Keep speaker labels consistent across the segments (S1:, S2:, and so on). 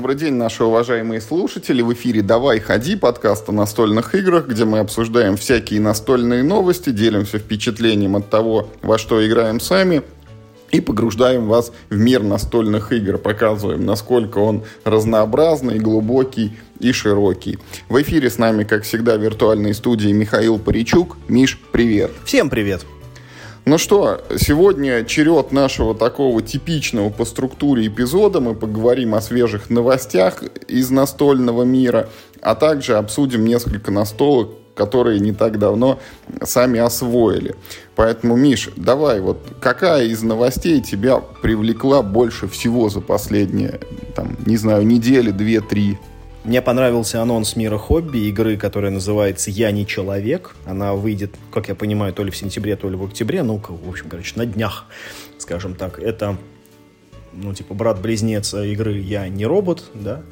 S1: Добрый день, наши уважаемые слушатели. В эфире «Давай, ходи» подкаст о настольных играх, где мы обсуждаем всякие настольные новости, делимся впечатлением от того, во что играем сами, и погружаем вас в мир настольных игр, показываем, насколько он разнообразный, глубокий и широкий. В эфире с нами, как всегда, в виртуальной студии Михаил Паричук. Миш, привет!
S2: Всем привет!
S1: Ну что, сегодня черед нашего такого типичного по структуре эпизода. Мы поговорим о свежих новостях из настольного мира, а также обсудим несколько настолок, которые не так давно сами освоили. Поэтому, Миш, давай, вот какая из новостей тебя привлекла больше всего за последние, там, не знаю, недели, две, три?
S2: Мне понравился анонс мира хобби, игры, которая называется «Я не человек». Она выйдет, как я понимаю, то ли в сентябре, то ли в октябре. Ну, в общем, короче, на днях, скажем так. Это, ну, типа, брат-близнец игры «Я не робот», да,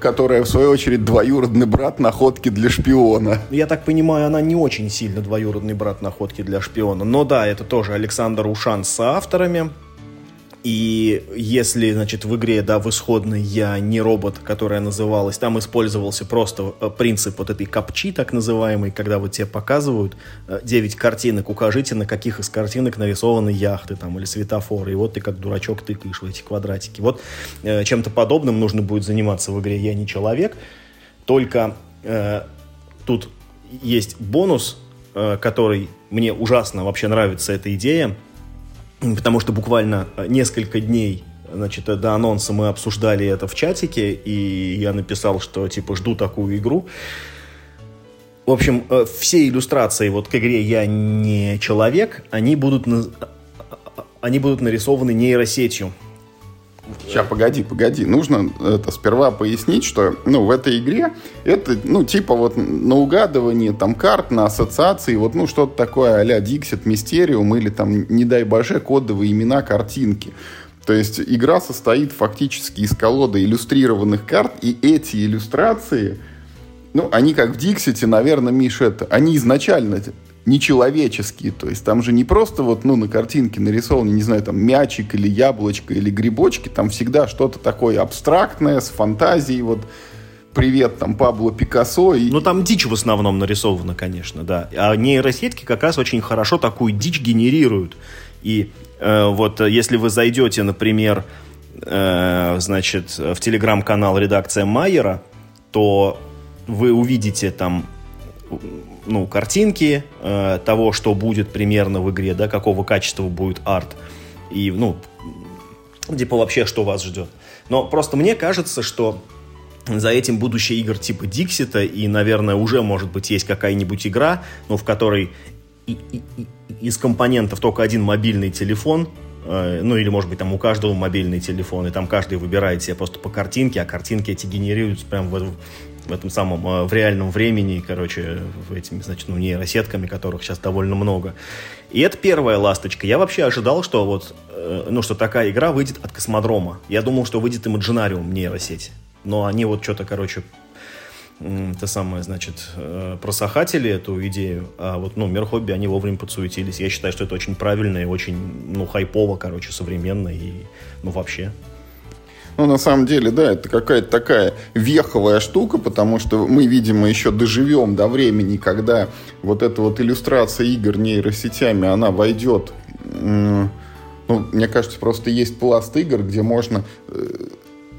S1: которая, в свою очередь, двоюродный брат находки для шпиона.
S2: Я так понимаю, она не очень сильно двоюродный брат находки для шпиона. Но да, это тоже Александр Ушан с авторами. И если, значит, в игре, да, в исходной я не робот, которая называлась, там использовался просто э, принцип вот этой капчи, так называемой, когда вот тебе показывают 9 э, картинок, укажите, на каких из картинок нарисованы яхты там или светофоры, и вот ты как дурачок тыкаешь в эти квадратики. Вот э, чем-то подобным нужно будет заниматься в игре «Я не человек», только э, тут есть бонус, э, который мне ужасно вообще нравится эта идея – потому что буквально э, несколько дней значит, э, до анонса мы обсуждали это в чатике, и я написал, что, типа, жду такую игру. В общем, э, все иллюстрации вот к игре «Я не человек», они будут, на... они будут нарисованы нейросетью.
S1: Сейчас, погоди, погоди. Нужно это сперва пояснить, что ну, в этой игре это, ну, типа вот на угадывание там карт, на ассоциации, вот, ну, что-то такое а-ля Dixit, Mysterium или там, не дай боже, кодовые имена картинки. То есть игра состоит фактически из колоды иллюстрированных карт, и эти иллюстрации, ну, они как в Диксите, наверное, Миш, это, они изначально нечеловеческие. То есть там же не просто вот, ну, на картинке нарисован, не знаю, там мячик или яблочко или грибочки, там всегда что-то такое абстрактное, с фантазией, вот привет, там, Пабло Пикассо.
S2: И... Ну, там дичь в основном нарисована, конечно, да. А нейросетки как раз очень хорошо такую дичь генерируют. И э, вот если вы зайдете, например, э, значит, в телеграм-канал редакция Майера, то вы увидите там ну, картинки э, того, что будет примерно в игре, да, какого качества будет арт, и, ну, типа вообще, что вас ждет. Но просто мне кажется, что за этим будущее игр типа Диксита, и, наверное, уже, может быть, есть какая-нибудь игра, ну, в которой и, и, и, из компонентов только один мобильный телефон, э, ну, или, может быть, там у каждого мобильный телефон, и там каждый выбирает себе просто по картинке, а картинки эти генерируются прямо в, в этом самом, э, в реальном времени, короче, этими, значит, ну, нейросетками, которых сейчас довольно много. И это первая ласточка. Я вообще ожидал, что вот, э, ну, что такая игра выйдет от Космодрома. Я думал, что выйдет Imaginarium нейросеть. Но они вот что-то, короче, это самое, значит, э, просохатели эту идею, а вот, ну, мир хобби, они вовремя подсуетились. Я считаю, что это очень правильно и очень, ну, хайпово, короче, современно и, ну, вообще.
S1: Ну, на самом деле, да, это какая-то такая веховая штука, потому что мы, видимо, еще доживем до времени, когда вот эта вот иллюстрация игр нейросетями, она войдет ну, мне кажется, просто есть пласт игр, где можно э,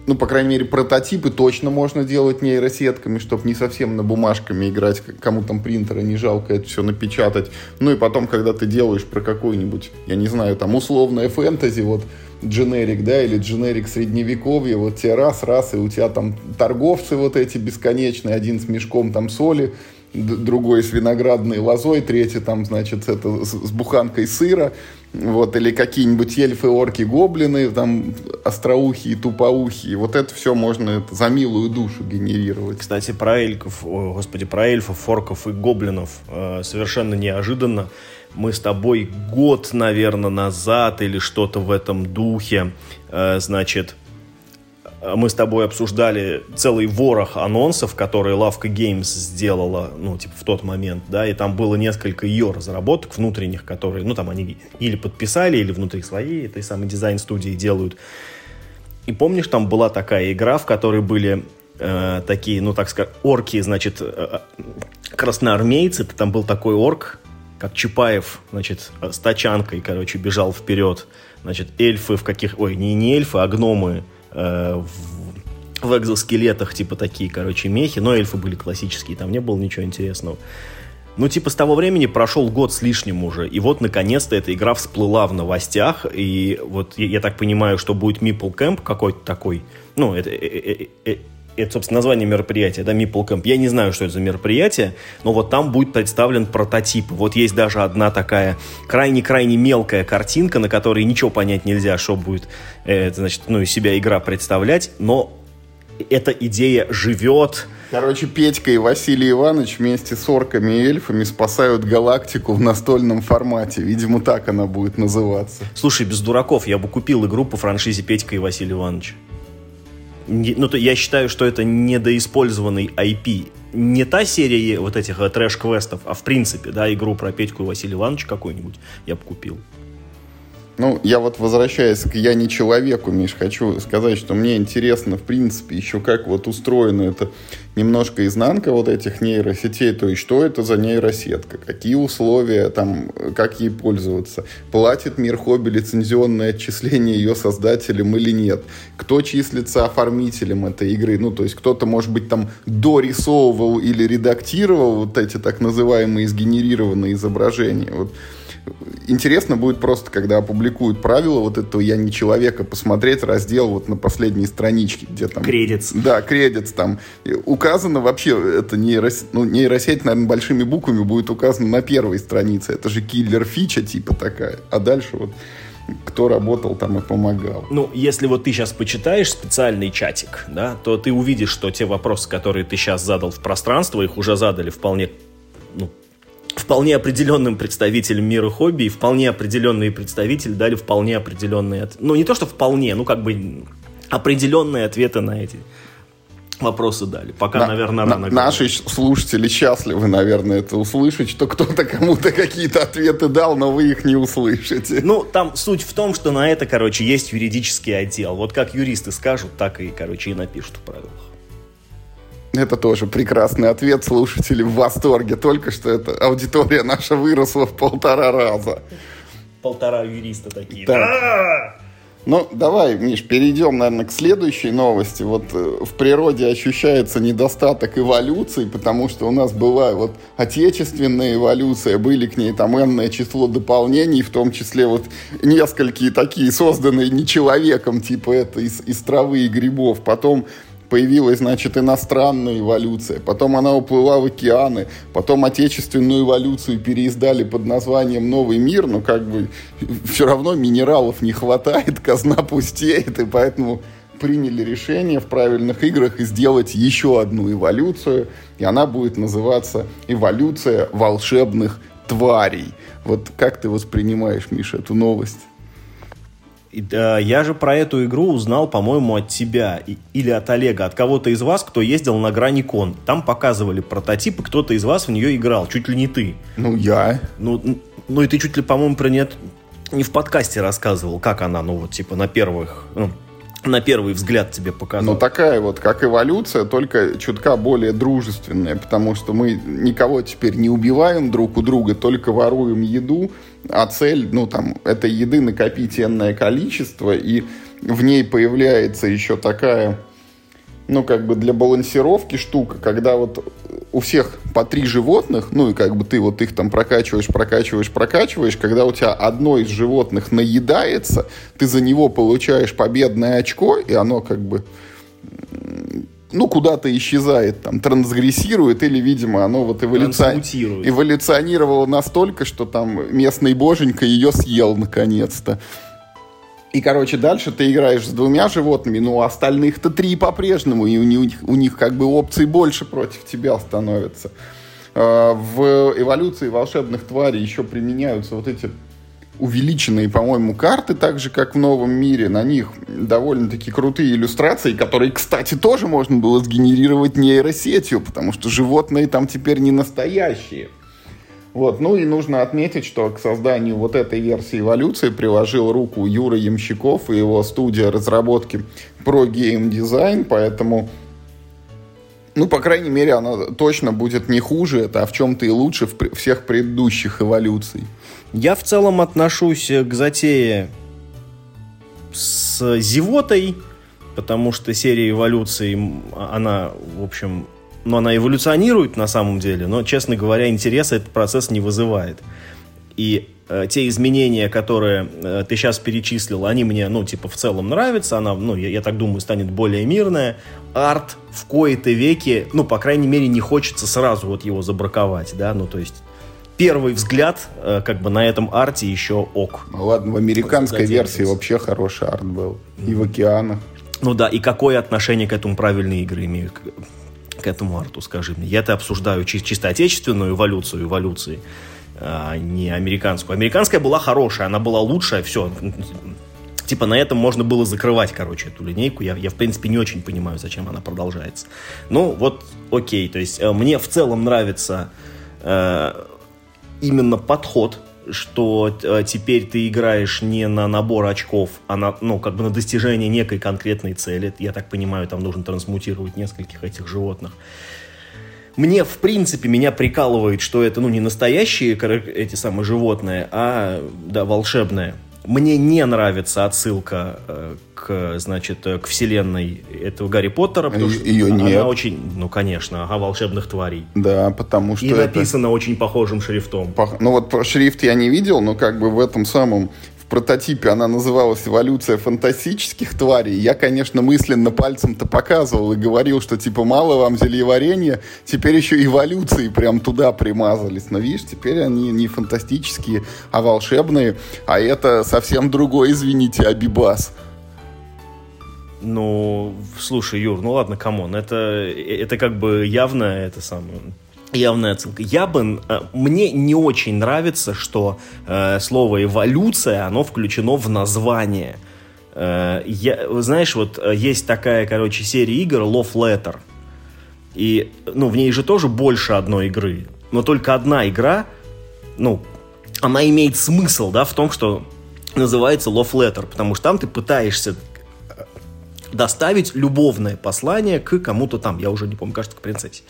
S1: ну, по крайней мере, прототипы точно можно делать нейросетками, чтобы не совсем на бумажками играть, кому там принтера не жалко это все напечатать. Ну и потом, когда ты делаешь про какой-нибудь, я не знаю, там условное фэнтези, вот дженерик, да, или дженерик средневековье, вот тебе раз, раз, и у тебя там торговцы вот эти бесконечные, один с мешком там соли, другой с виноградной лозой, третий там, значит, это с, с буханкой сыра, вот, или какие-нибудь эльфы, орки, гоблины, там, остроухие, тупоухие, вот это все можно это, за милую душу генерировать.
S2: Кстати, про эльфов, о, господи, про эльфов, орков и гоблинов э, совершенно неожиданно мы с тобой год, наверное, назад или что-то в этом духе, э, значит, мы с тобой обсуждали целый ворох анонсов, которые Лавка Games сделала, ну, типа, в тот момент, да, и там было несколько ее разработок внутренних, которые, ну, там они или подписали, или внутри своей этой самой дизайн-студии делают. И помнишь, там была такая игра, в которой были э, такие, ну так сказать, орки, значит, э, красноармейцы. Там был такой орк, как Чапаев, значит, с тачанкой, короче, бежал вперед. Значит, эльфы в каких... Ой, не, не эльфы, а гномы э, в, в экзоскелетах, типа такие, короче, мехи. Но эльфы были классические, там не было ничего интересного. Ну, типа, с того времени прошел год с лишним уже. И вот, наконец-то, эта игра всплыла в новостях. И вот я, я так понимаю, что будет Meeple Camp какой-то такой. Ну, это, это, это, это, собственно, название мероприятия, да, Meeple Camp. Я не знаю, что это за мероприятие, но вот там будет представлен прототип. Вот есть даже одна такая крайне-крайне мелкая картинка, на которой ничего понять нельзя, что будет, это, значит, ну, из себя игра представлять, но эта идея живет,
S1: Короче, Петька и Василий Иванович вместе с орками и эльфами спасают галактику в настольном формате. Видимо, так она будет называться.
S2: Слушай, без дураков, я бы купил игру по франшизе Петька и Василий Иванович. Ну, то я считаю, что это недоиспользованный IP. Не та серия вот этих э, трэш-квестов, а в принципе, да, игру про Петьку и Василия Ивановича какую-нибудь я бы купил.
S1: Ну, я вот возвращаясь к «Я не человеку», Миш, хочу сказать, что мне интересно, в принципе, еще как вот устроена это немножко изнанка вот этих нейросетей, то есть что это за нейросетка, какие условия, там, как ей пользоваться, платит мир хобби лицензионное отчисление ее создателям или нет, кто числится оформителем этой игры, ну, то есть кто-то, может быть, там дорисовывал или редактировал вот эти так называемые сгенерированные изображения, вот интересно будет просто, когда опубликуют правила вот этого «Я не человека», посмотреть раздел вот на последней страничке, где там...
S2: Кредитс.
S1: Да, кредитс там. Указано вообще, это нейросеть, ну, нейросеть, наверное, большими буквами будет указано на первой странице. Это же киллер-фича типа такая. А дальше вот кто работал там и помогал.
S2: Ну, если вот ты сейчас почитаешь специальный чатик, да, то ты увидишь, что те вопросы, которые ты сейчас задал в пространство, их уже задали вполне вполне определенным представителям мира хобби и вполне определенные представители дали вполне определенные... Ну, не то, что вполне, ну, как бы определенные ответы на эти вопросы дали. Пока, на, наверное, рано.
S1: На, наши слушатели счастливы, наверное, это услышать, что кто-то кому-то какие-то ответы дал, но вы их не услышите.
S2: Ну, там суть в том, что на это, короче, есть юридический отдел. Вот как юристы скажут, так и, короче, и напишут в правилах.
S1: Это тоже прекрасный ответ. Слушатели в восторге. Только что эта аудитория наша выросла в полтора раза.
S2: Полтора юриста такие.
S1: Так. Да! Ну, давай, Миш, перейдем, наверное, к следующей новости. Вот э, в природе ощущается недостаток эволюции, потому что у нас была вот отечественная эволюция, были к ней там энное число дополнений, в том числе вот несколько такие, созданные не человеком, типа это из, из травы и грибов. Потом появилась, значит, иностранная эволюция, потом она уплыла в океаны, потом отечественную эволюцию переиздали под названием «Новый мир», но как бы все равно минералов не хватает, казна пустеет, и поэтому приняли решение в правильных играх сделать еще одну эволюцию, и она будет называться «Эволюция волшебных тварей». Вот как ты воспринимаешь, Миша, эту новость?
S2: Я же про эту игру узнал, по-моему, от тебя или от Олега, от кого-то из вас, кто ездил на грани кон. Там показывали прототипы, кто-то из вас в нее играл, чуть ли не ты.
S1: Ну, я.
S2: Ну, ну и ты чуть ли, по-моему, про нее не в подкасте рассказывал, как она, ну вот, типа, на первых, ну, на первый взгляд тебе показал.
S1: Ну, такая вот, как эволюция, только чутка более дружественная, потому что мы никого теперь не убиваем друг у друга, только воруем еду, а цель, ну, там, этой еды накопить энное количество, и в ней появляется еще такая, ну, как бы для балансировки штука, когда вот у всех по три животных, ну, и как бы ты вот их там прокачиваешь, прокачиваешь, прокачиваешь, когда у тебя одно из животных наедается, ты за него получаешь победное очко, и оно как бы ну, куда-то исчезает, там, трансгрессирует, или, видимо, оно вот эволюци... эволюционировало настолько, что там местный боженька ее съел наконец-то. И, короче, дальше ты играешь с двумя животными, ну, а остальных-то три по-прежнему, и у них, у них как бы опций больше против тебя становится. А, в эволюции волшебных тварей еще применяются вот эти увеличенные, по-моему, карты, так же, как в новом мире. На них довольно-таки крутые иллюстрации, которые, кстати, тоже можно было сгенерировать нейросетью, потому что животные там теперь не настоящие. Вот. Ну и нужно отметить, что к созданию вот этой версии эволюции приложил руку Юра Ямщиков и его студия разработки Game Design, поэтому ну, по крайней мере, она точно будет не хуже, это, а в чем-то и лучше в всех предыдущих эволюций.
S2: Я в целом отношусь к затее с зевотой, потому что серия эволюций, она, в общем, ну, она эволюционирует на самом деле, но, честно говоря, интереса этот процесс не вызывает. И э, те изменения, которые э, ты сейчас перечислил, они мне, ну, типа, в целом нравятся. Она, ну, я, я так думаю, станет более мирная. Арт в кои-то веки, ну, по крайней мере, не хочется сразу вот его забраковать, да, ну, то есть первый взгляд, э, как бы на этом арте еще ок.
S1: Ну, ладно, в американской версии вообще хороший арт был. И в океанах.
S2: Ну да, и какое отношение к этому правильные игры имеют? К этому арту, скажи мне. Я-то обсуждаю чи- чисто отечественную эволюцию эволюции а не американскую. Американская была хорошая, она была лучшая, все. Типа на этом можно было закрывать, короче, эту линейку. Я, я в принципе, не очень понимаю, зачем она продолжается. Ну, вот, окей. То есть, э, мне в целом нравится э, именно подход, что э, теперь ты играешь не на набор очков, а на, ну, как бы на достижение некой конкретной цели. Я так понимаю, там нужно трансмутировать нескольких этих животных. Мне, в принципе, меня прикалывает, что это, ну, не настоящие эти самые животные, а, да, волшебные. Мне не нравится отсылка э, к, значит, к вселенной этого Гарри Поттера, потому что
S1: Ее
S2: она
S1: нет.
S2: очень, ну, конечно, о волшебных тварей.
S1: Да, потому что
S2: И
S1: это...
S2: написано очень похожим шрифтом.
S1: Пох- Ну вот шрифт я не видел, но как бы в этом самом прототипе она называлась «Эволюция фантастических тварей». Я, конечно, мысленно пальцем-то показывал и говорил, что типа мало вам зельеварения, теперь еще эволюции прям туда примазались. Но видишь, теперь они не фантастические, а волшебные. А это совсем другой, извините, Абибас.
S2: Ну, слушай, Юр, ну ладно, come on, это, это как бы явно это самое явная отсылка. Я бы... э, Мне не очень нравится, что э, слово «эволюция», оно включено в название. Э, я, знаешь, вот э, есть такая, короче, серия игр Love Letter. И, ну, в ней же тоже больше одной игры. Но только одна игра, ну, она имеет смысл, да, в том, что называется Love Letter, потому что там ты пытаешься э, доставить любовное послание к кому-то там, я уже не помню, кажется, к принцессе.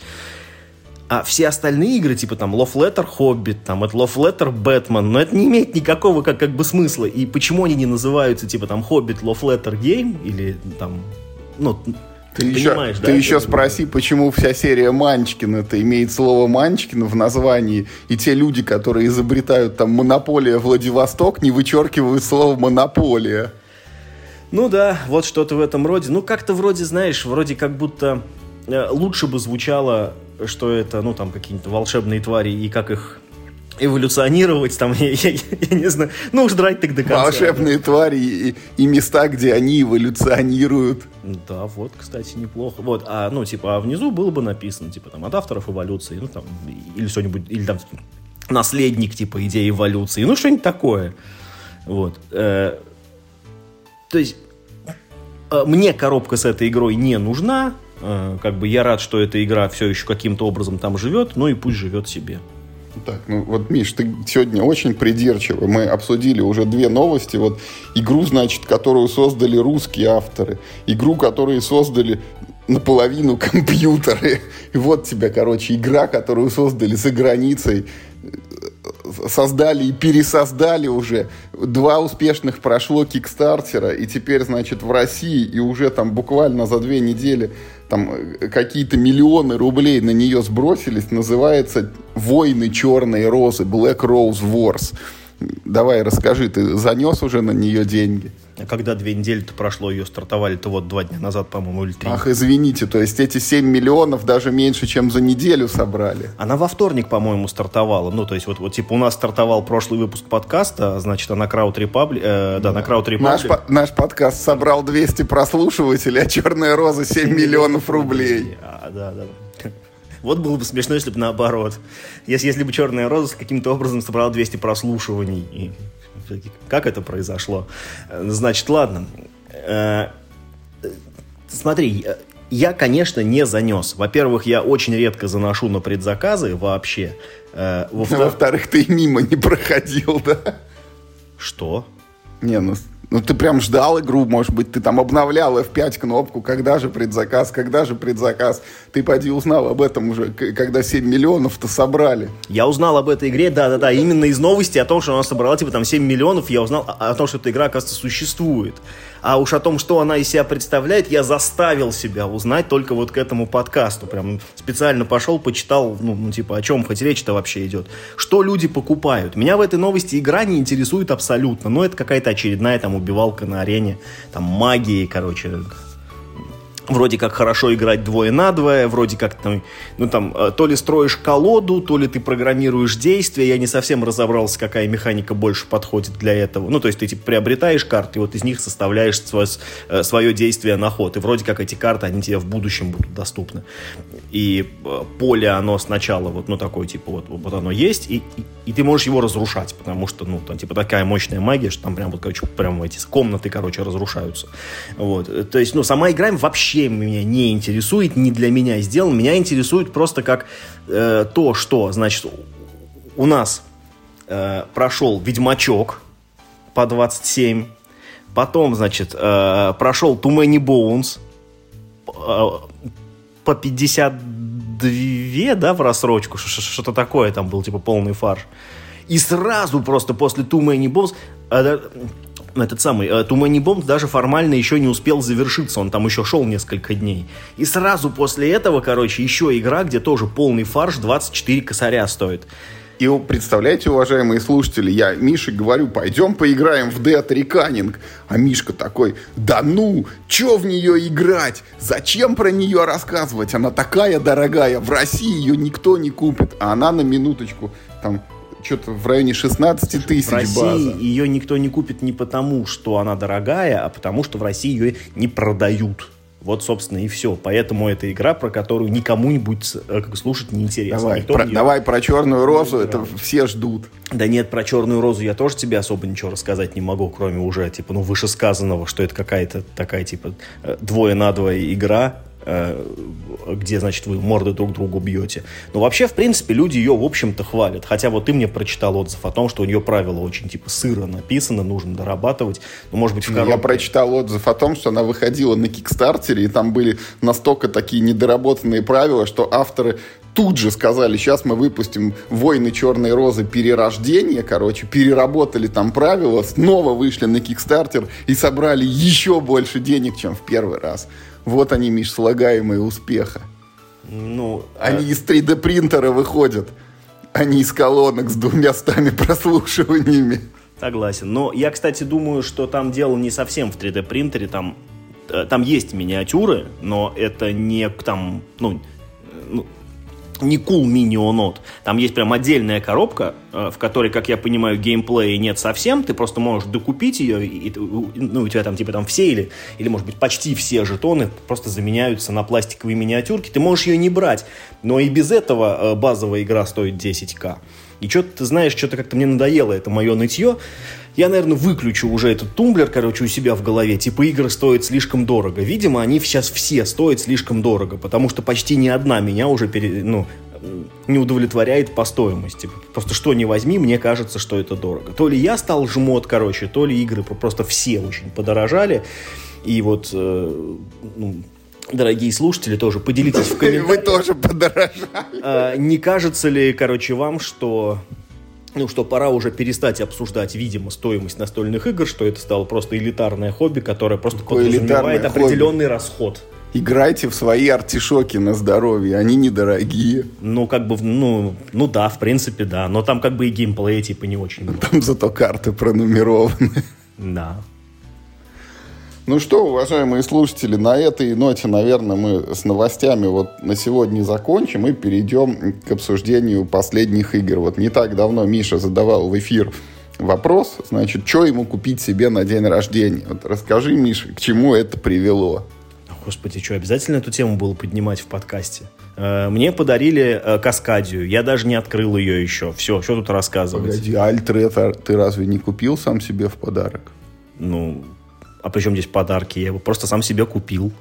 S2: А все остальные игры, типа там Love Letter Hobbit, там это Love Letter Batman, но это не имеет никакого как, как бы смысла. И почему они не называются типа там Hobbit Love Letter Game или там, ну,
S1: Ты,
S2: ты
S1: еще,
S2: понимаешь,
S1: ты
S2: да?
S1: еще спроси, почему вся серия Манчкин это имеет слово Манчкин в названии, и те люди, которые изобретают там монополия Владивосток, не вычеркивают слово монополия.
S2: Ну да, вот что-то в этом роде. Ну как-то вроде, знаешь, вроде как будто э, лучше бы звучало, что это, ну там какие-то волшебные твари и как их эволюционировать, там, я, я- я не знаю, ну уж драть так до конца.
S1: Волшебные твари и, и места, где они эволюционируют.
S2: Да, вот, кстати, неплохо. Вот, а, ну, типа, а внизу было бы написано, типа, там, от авторов эволюции, ну, там, или что-нибудь, или там, наследник, типа, идеи эволюции, ну, что-нибудь такое. Вот. Э, то есть, э, мне коробка с этой игрой не нужна, как бы я рад, что эта игра все еще каким-то образом там живет, ну и пусть живет себе.
S1: Так, ну вот, Миш, ты сегодня очень придирчивый. Мы обсудили уже две новости. Вот игру, значит, которую создали русские авторы. Игру, которую создали наполовину компьютеры. И вот тебе, короче, игра, которую создали за границей. Создали и пересоздали уже. Два успешных прошло Кикстартера. И теперь, значит, в России и уже там буквально за две недели там э, какие-то миллионы рублей на нее сбросились, называется «Войны черной розы», Black Rose Wars. Давай, расскажи, ты занес уже на нее деньги?
S2: А когда две недели-то прошло, ее стартовали-то вот два дня назад, по-моему, или три.
S1: Ах, извините, то есть эти 7 миллионов даже меньше, чем за неделю собрали.
S2: Она во вторник, по-моему, стартовала. Ну, то есть, вот, вот типа у нас стартовал прошлый выпуск подкаста, значит, а на Крауд Republic, э, да, на Крауд
S1: Наш,
S2: Republic.
S1: по- наш подкаст собрал 200 прослушивателей, а «Черная роза» 7 миллионов рублей.
S2: А, да, да. Вот было бы смешно, если бы наоборот. Если, если бы «Черная роза» каким-то образом собрала 200 прослушиваний. И как это произошло? Э, Значит, ладно. Э, Смотри, э, я, конечно, не занес. Во-первых, я очень редко заношу на предзаказы вообще.
S1: Э, во-вторых, ты мимо не проходил, да?
S2: Что?
S1: Не, ну ну, ты прям ждал игру, может быть, ты там обновлял F5 кнопку, когда же предзаказ, когда же предзаказ. Ты поди узнал об этом уже, когда 7 миллионов-то собрали.
S2: Я узнал об этой игре, да-да-да, именно из новости о том, что она собрала, типа, там 7 миллионов, я узнал о, том, что эта игра, оказывается, существует. А уж о том, что она из себя представляет, я заставил себя узнать только вот к этому подкасту. Прям специально пошел, почитал, ну, ну типа, о чем хоть речь-то вообще идет. Что люди покупают. Меня в этой новости игра не интересует абсолютно. Но это какая-то очередная там убивалка на арене, там магии, короче, вроде как хорошо играть двое на двое, вроде как там, ну там, э, то ли строишь колоду, то ли ты программируешь действия, я не совсем разобрался, какая механика больше подходит для этого. Ну, то есть ты типа приобретаешь карты, и вот из них составляешь свое, э, свое действие на ход, и вроде как эти карты, они тебе в будущем будут доступны. И э, поле, оно сначала вот, ну, такое, типа, вот, вот оно есть, и, и, и ты можешь его разрушать, потому что, ну, там, типа, такая мощная магия, что там прям вот, короче, прям эти комнаты, короче, разрушаются. Вот. То есть, ну, сама игра вообще вообще меня не интересует, не для меня сделан. Меня интересует просто как э, то, что, значит, у нас э, прошел Ведьмачок по 27, потом, значит, э, прошел Too Many Bones э, по 52, да, в рассрочку, что-то такое там был, типа полный фарш. И сразу просто после Too Many Bones э, этот самый э, Тумани Бомб даже формально еще не успел завершиться, он там еще шел несколько дней. И сразу после этого, короче, еще игра, где тоже полный фарш, 24 косаря стоит.
S1: И представляете, уважаемые слушатели, я Мише говорю, пойдем поиграем в Dead Reckoning. А Мишка такой, да ну, что в нее играть? Зачем про нее рассказывать? Она такая дорогая, в России ее никто не купит. А она на минуточку там что-то в районе 16 тысяч В
S2: России база. ее никто не купит не потому, что она дорогая, а потому, что в России ее не продают. Вот, собственно, и все. Поэтому это игра, про которую никому не будет э, слушать неинтересно.
S1: Давай, про, ее... давай про черную розу, это все ждут.
S2: Да нет, про черную розу я тоже тебе особо ничего рассказать не могу, кроме уже, типа, ну, вышесказанного, что это какая-то такая, типа, э, двое на двое игра, где, значит, вы морды друг другу бьете. Но вообще, в принципе, люди ее, в общем-то, хвалят. Хотя вот ты мне прочитал отзыв о том, что у нее правила очень, типа, сыро написано, нужно дорабатывать. Ну, может быть, в
S1: коробке... Я прочитал отзыв о том, что она выходила на Кикстартере, и там были настолько такие недоработанные правила, что авторы тут же сказали, сейчас мы выпустим «Войны Черной Розы. Перерождение», короче, переработали там правила, снова вышли на Кикстартер и собрали еще больше денег, чем в первый раз. Вот они, Миш, слагаемые успеха. Ну, они а... из 3D принтера выходят, они из колонок с двумя стами прослушиваниями.
S2: Согласен. Но я, кстати, думаю, что там дело не совсем в 3D принтере, там, э, там есть миниатюры, но это не там, ну, ну не cool mini onot. Там есть прям отдельная коробка, э, в которой, как я понимаю, геймплея нет совсем. Ты просто можешь докупить ее, и, ну, у тебя там типа там все или, или, может быть, почти все жетоны просто заменяются на пластиковые миниатюрки. Ты можешь ее не брать, но и без этого э, базовая игра стоит 10к. И что-то, ты знаешь, что-то как-то мне надоело это мое нытье. Я, наверное, выключу уже этот тумблер, короче, у себя в голове. Типа игры стоят слишком дорого. Видимо, они сейчас все стоят слишком дорого, потому что почти ни одна меня уже пере, ну, не удовлетворяет по стоимости. Просто что не возьми, мне кажется, что это дорого. То ли я стал жмот, короче, то ли игры просто все очень подорожали. И вот, э, ну, дорогие слушатели, тоже поделитесь в комментариях.
S1: Вы тоже подорожали.
S2: А, не кажется ли, короче, вам, что ну, что пора уже перестать обсуждать, видимо, стоимость настольных игр, что это стало просто элитарное хобби, которое просто Какое подразумевает определенный хобби? расход.
S1: Играйте в свои артишоки на здоровье, они недорогие.
S2: Ну, как бы, ну, ну да, в принципе, да. Но там как бы и геймплей, типа, не очень.
S1: Там зато карты пронумерованы.
S2: Да.
S1: Ну что, уважаемые слушатели, на этой ноте, наверное, мы с новостями вот на сегодня закончим и перейдем к обсуждению последних игр. Вот не так давно Миша задавал в эфир вопрос, значит, что ему купить себе на день рождения. Вот расскажи, Миша, к чему это привело?
S2: Господи, что, обязательно эту тему было поднимать в подкасте? Э, мне подарили э, Каскадию. Я даже не открыл ее еще. Все, что тут рассказывать?
S1: Погоди, Альтретор ты разве не купил сам себе в подарок?
S2: Ну, а при чем здесь подарки? Я его просто сам себе купил.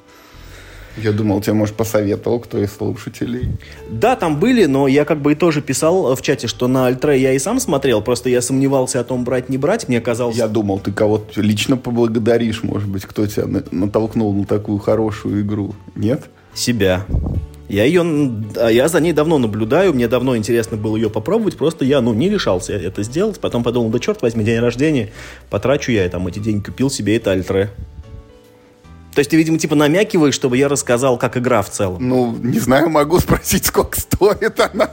S1: Я думал, тебе, может, посоветовал кто из слушателей.
S2: Да, там были, но я как бы и тоже писал в чате, что на Альтре я и сам смотрел, просто я сомневался о том, брать, не брать, мне казалось...
S1: Я думал, ты кого-то лично поблагодаришь, может быть, кто тебя натолкнул на такую хорошую игру. Нет?
S2: Себя. Я ее, я за ней давно наблюдаю, мне давно интересно было ее попробовать, просто я, ну, не решался это сделать, потом подумал, да черт возьми, день рождения, потрачу я там эти деньги, купил себе это Альтре. То есть ты, видимо, типа намякиваешь, чтобы я рассказал, как игра в целом.
S1: Ну, не знаю, могу спросить, сколько стоит она.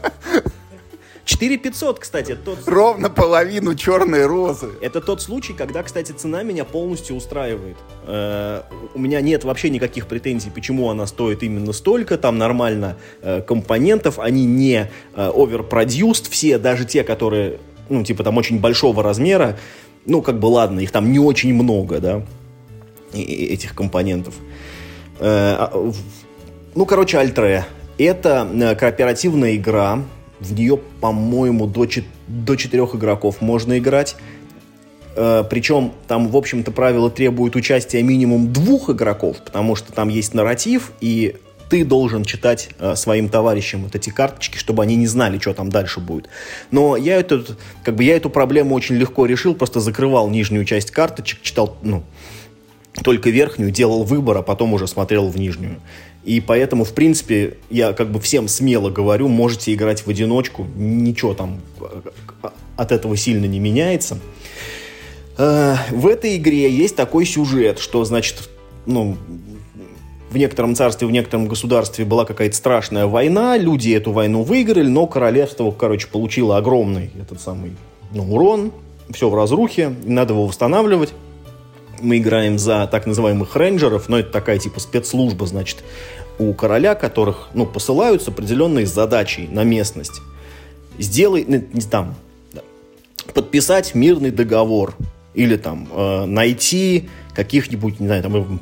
S2: 4500, кстати. Тот...
S1: Ровно половину черной розы.
S2: Это тот случай, когда, кстати, цена меня полностью устраивает. Э, у меня нет вообще никаких претензий, почему она стоит именно столько. Там нормально э, компонентов, они не э, overproduced. Все, даже те, которые, ну, типа там очень большого размера, ну, как бы ладно, их там не очень много, да этих компонентов. Э, а, ну, короче, Альтре. Это кооперативная игра. В нее, по-моему, до, до четырех игроков можно играть. Э, Причем там, в общем-то, правила требуют участия минимум двух игроков, потому что там есть нарратив, и ты должен читать э, своим товарищам вот эти карточки, чтобы они не знали, что там дальше будет. Но я эту, как бы я эту проблему очень легко решил, просто закрывал нижнюю часть карточек, читал, ну, только верхнюю, делал выбор, а потом уже смотрел в нижнюю. И поэтому, в принципе, я как бы всем смело говорю, можете играть в одиночку, ничего там э, от этого сильно не меняется. Э, в этой игре есть такой сюжет, что, значит, ну, в некотором царстве, в некотором государстве была какая-то страшная война, люди эту войну выиграли, но королевство, короче, получило огромный этот самый ну, урон, все в разрухе, надо его восстанавливать мы играем за так называемых рейнджеров, но это такая типа спецслужба, значит, у короля, которых, ну, посылают с определенной задачей на местность. Сделай, ну, не там, подписать мирный договор или там э, найти каких-нибудь, не знаю, там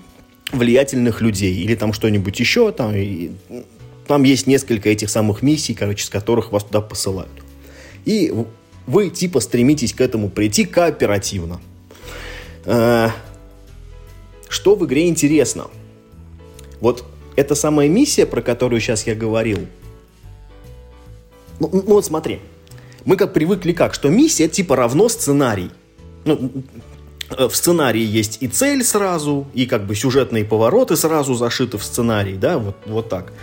S2: влиятельных людей или там что-нибудь еще, там, и, там есть несколько этих самых миссий, короче, с которых вас туда посылают. И вы типа стремитесь к этому прийти кооперативно. Э, что в игре интересно? Вот эта самая миссия, про которую сейчас я говорил. Ну, ну вот смотри. Мы как привыкли как, что миссия типа равно сценарий. Ну, э, в сценарии есть и цель сразу, и как бы сюжетные повороты сразу зашиты в сценарий, да, вот, вот так.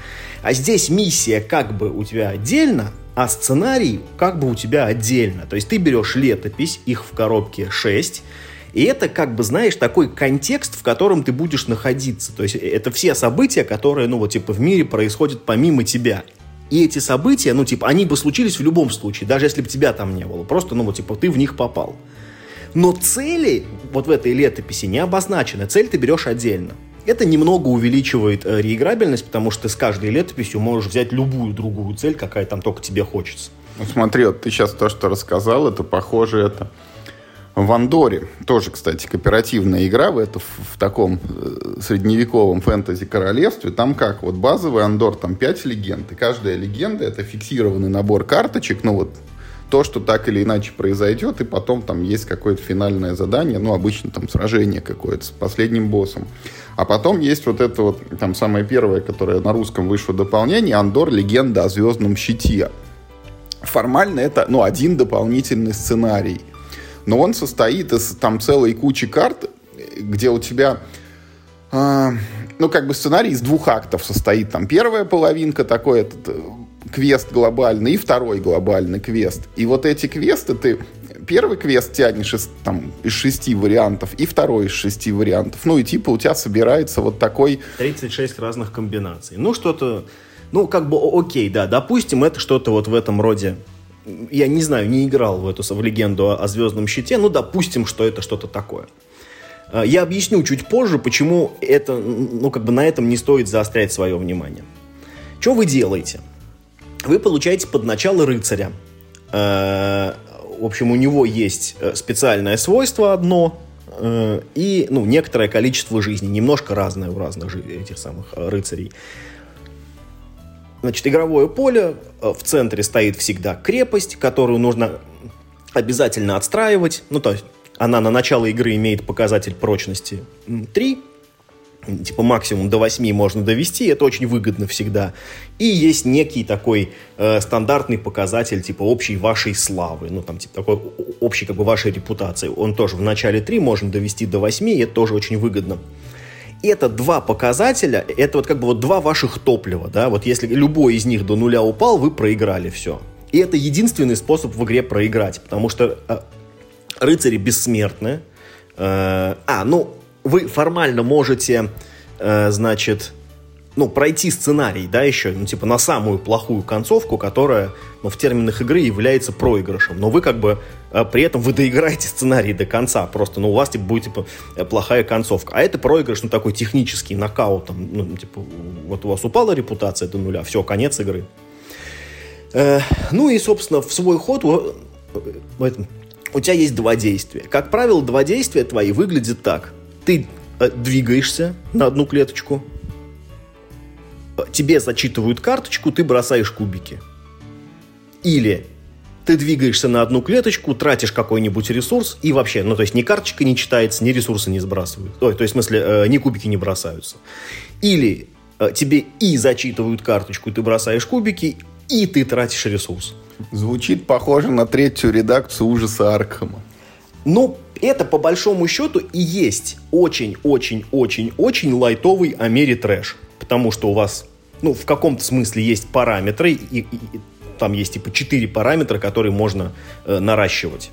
S2: А здесь миссия как бы у тебя отдельно, а сценарий как бы у тебя отдельно. То есть ты берешь летопись, их в коробке 6, и это, как бы, знаешь, такой контекст, в котором ты будешь находиться. То есть это все события, которые, ну, вот, типа, в мире происходят помимо тебя. И эти события, ну, типа, они бы случились в любом случае, даже если бы тебя там не было. Просто, ну, вот, типа, ты в них попал. Но цели вот в этой летописи не обозначены. Цель ты берешь отдельно. Это немного увеличивает э, реиграбельность, потому что ты с каждой летописью можешь взять любую другую цель, какая там только тебе хочется.
S1: Ну, смотри, вот ты сейчас то, что рассказал, это похоже, это в Андоре, тоже, кстати, кооперативная игра, это, в, в таком э, средневековом фэнтези-королевстве, там как, вот базовый Андор, там 5 легенд, и каждая легенда это фиксированный набор карточек, ну вот то, что так или иначе произойдет, и потом там есть какое-то финальное задание, ну, обычно там сражение какое-то с последним боссом. А потом есть вот это вот, там самое первое, которое на русском вышло дополнение, Андор, легенда о звездном щите. Формально это, ну, один дополнительный сценарий но он состоит из там целой кучи карт, где у тебя э, ну, как бы сценарий из двух актов состоит. Там первая половинка, такой этот э, квест глобальный, и второй глобальный квест. И вот эти квесты ты первый квест тянешь из, там, из шести вариантов, и второй из шести вариантов. Ну, и типа у тебя собирается вот такой...
S2: 36 разных комбинаций. Ну, что-то... Ну, как бы, окей, да, допустим, это что-то вот в этом роде я не знаю, не играл в эту в легенду о, о Звездном щите, ну, допустим, что это что-то такое. А, я объясню чуть позже, почему это, ну, как бы на этом не стоит заострять свое внимание. Что вы делаете? Вы получаете под начало рыцаря. А, в общем, у него есть э, специальное свойство одно, э, и, ну, некоторое количество жизней, немножко разное у разных этих самых э, рыцарей. Значит, игровое поле, э, в центре стоит всегда крепость, которую нужно обязательно отстраивать. Ну, то есть она на начало игры имеет показатель прочности 3. типа максимум до 8 можно довести, это очень выгодно всегда. И есть некий такой э, стандартный показатель, типа общей вашей славы, ну там типа такой общей как бы вашей репутации. Он тоже в начале 3 можно довести до 8, и это тоже очень выгодно. Это два показателя, это вот как бы вот два ваших топлива, да, вот если любой из них до нуля упал, вы проиграли все. И это единственный способ в игре проиграть, потому что э, рыцари бессмертны. Э, а, ну, вы формально можете, э, значит, ну, пройти сценарий, да, еще, ну, типа, на самую плохую концовку, которая, ну, в терминах игры является проигрышем. Но вы, как бы, при этом вы доиграете сценарий до конца, просто, ну, у вас, типа, будет, типа, э, плохая концовка. А это проигрыш, ну, такой технический, нокаут, там, ну, типа, вот у вас упала репутация до нуля, все, конец игры. Э, ну, и, собственно, в свой ход в этом, у тебя есть два действия. Как правило, два действия твои выглядят так – ты э, двигаешься на одну клеточку, э, тебе зачитывают карточку, ты бросаешь кубики. Или ты двигаешься на одну клеточку, тратишь какой-нибудь ресурс, и вообще, ну, то есть ни карточка не читается, ни ресурсы не сбрасывают. Ой, то есть, в смысле, э, ни кубики не бросаются. Или э, тебе и зачитывают карточку, ты бросаешь кубики, и ты тратишь ресурс.
S1: Звучит похоже на третью редакцию ужаса Аркхема.
S2: Ну, это по большому счету и есть очень-очень-очень-очень лайтовый Амери трэш. Потому что у вас, ну, в каком-то смысле есть параметры, и, и, и там есть типа 4 параметра, которые можно э, наращивать.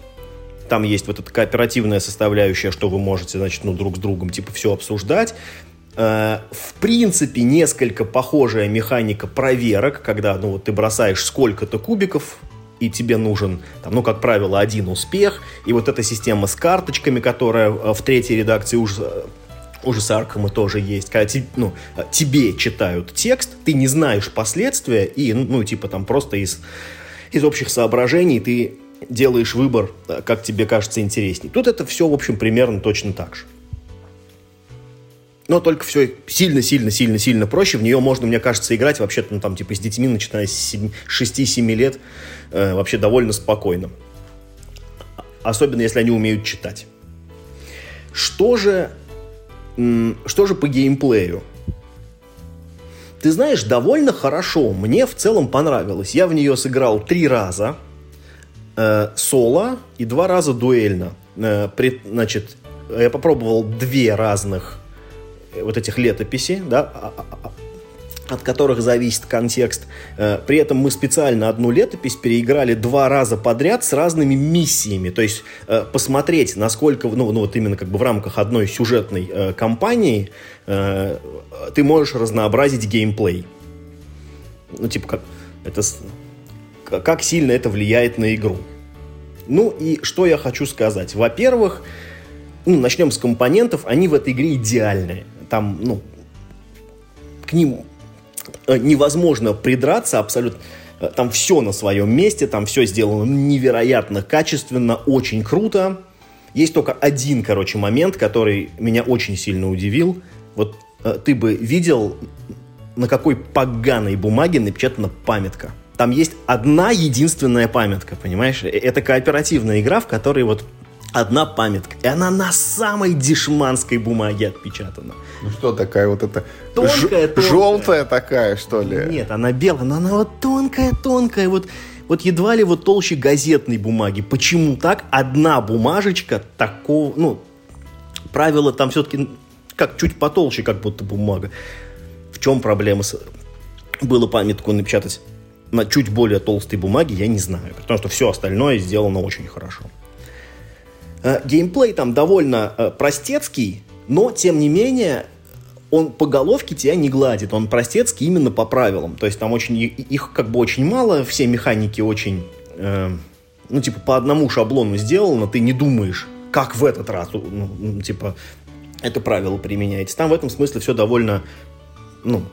S2: Там есть вот эта кооперативная составляющая, что вы можете, значит, ну, друг с другом, типа, все обсуждать. Э, в принципе, несколько похожая механика проверок, когда, ну, вот ты бросаешь сколько-то кубиков, и тебе нужен, там, ну, как правило, один успех, и вот эта система с карточками, которая э, в третьей редакции уже ужаса Аркама тоже есть, когда ну, тебе читают текст, ты не знаешь последствия, и, ну, ну, типа, там просто из, из общих соображений ты делаешь выбор, э, как тебе кажется интересней. Тут это все, в общем, примерно точно так же но только все сильно-сильно-сильно-сильно проще. В нее можно, мне кажется, играть вообще-то, ну, там, типа, с детьми, начиная с 6-7 лет, э, вообще довольно спокойно. Особенно, если они умеют читать. Что же, что же по геймплею? Ты знаешь, довольно хорошо. Мне в целом понравилось. Я в нее сыграл три раза. Э, соло и два раза дуэльно. Э, при, значит, я попробовал две разных вот этих летописей, да, а, а, а, от которых зависит контекст. Э, при этом мы специально одну летопись переиграли два раза подряд с разными миссиями. То есть э, посмотреть, насколько, ну, ну вот именно как бы в рамках одной сюжетной э, кампании ты можешь разнообразить геймплей. Ну, типа, как, это, как сильно это влияет на игру. Ну и что я хочу сказать. Во-первых, ну, начнем с компонентов, они в этой игре идеальные там, ну, к ним э, невозможно придраться абсолютно. Э, там все на своем месте, там все сделано невероятно качественно, очень круто. Есть только один, короче, момент, который меня очень сильно удивил. Вот э, ты бы видел, на какой поганой бумаге напечатана памятка. Там есть одна единственная памятка, понимаешь? Это кооперативная игра, в которой вот одна памятка. И она на самой дешманской бумаге отпечатана.
S1: Ну что такая вот эта...
S2: Тонкая, тонкая.
S1: Желтая такая, что ли?
S2: Нет, она белая, но она вот тонкая-тонкая, вот, вот едва ли вот толще газетной бумаги. Почему так? Одна бумажечка такого, ну, правило там все-таки как чуть потолще, как будто бумага. В чем проблема с... Было памятку напечатать на чуть более толстой бумаге, я не знаю. Потому что все остальное сделано очень хорошо. Э, геймплей там довольно э, простецкий, но, тем не менее, он по головке тебя не гладит, он простецкий именно по правилам. То есть там очень их как бы очень мало, все механики очень, э, ну, типа, по одному шаблону сделано, ты не думаешь, как в этот раз, ну, типа, это правило применяется. Там в этом смысле все довольно, ну,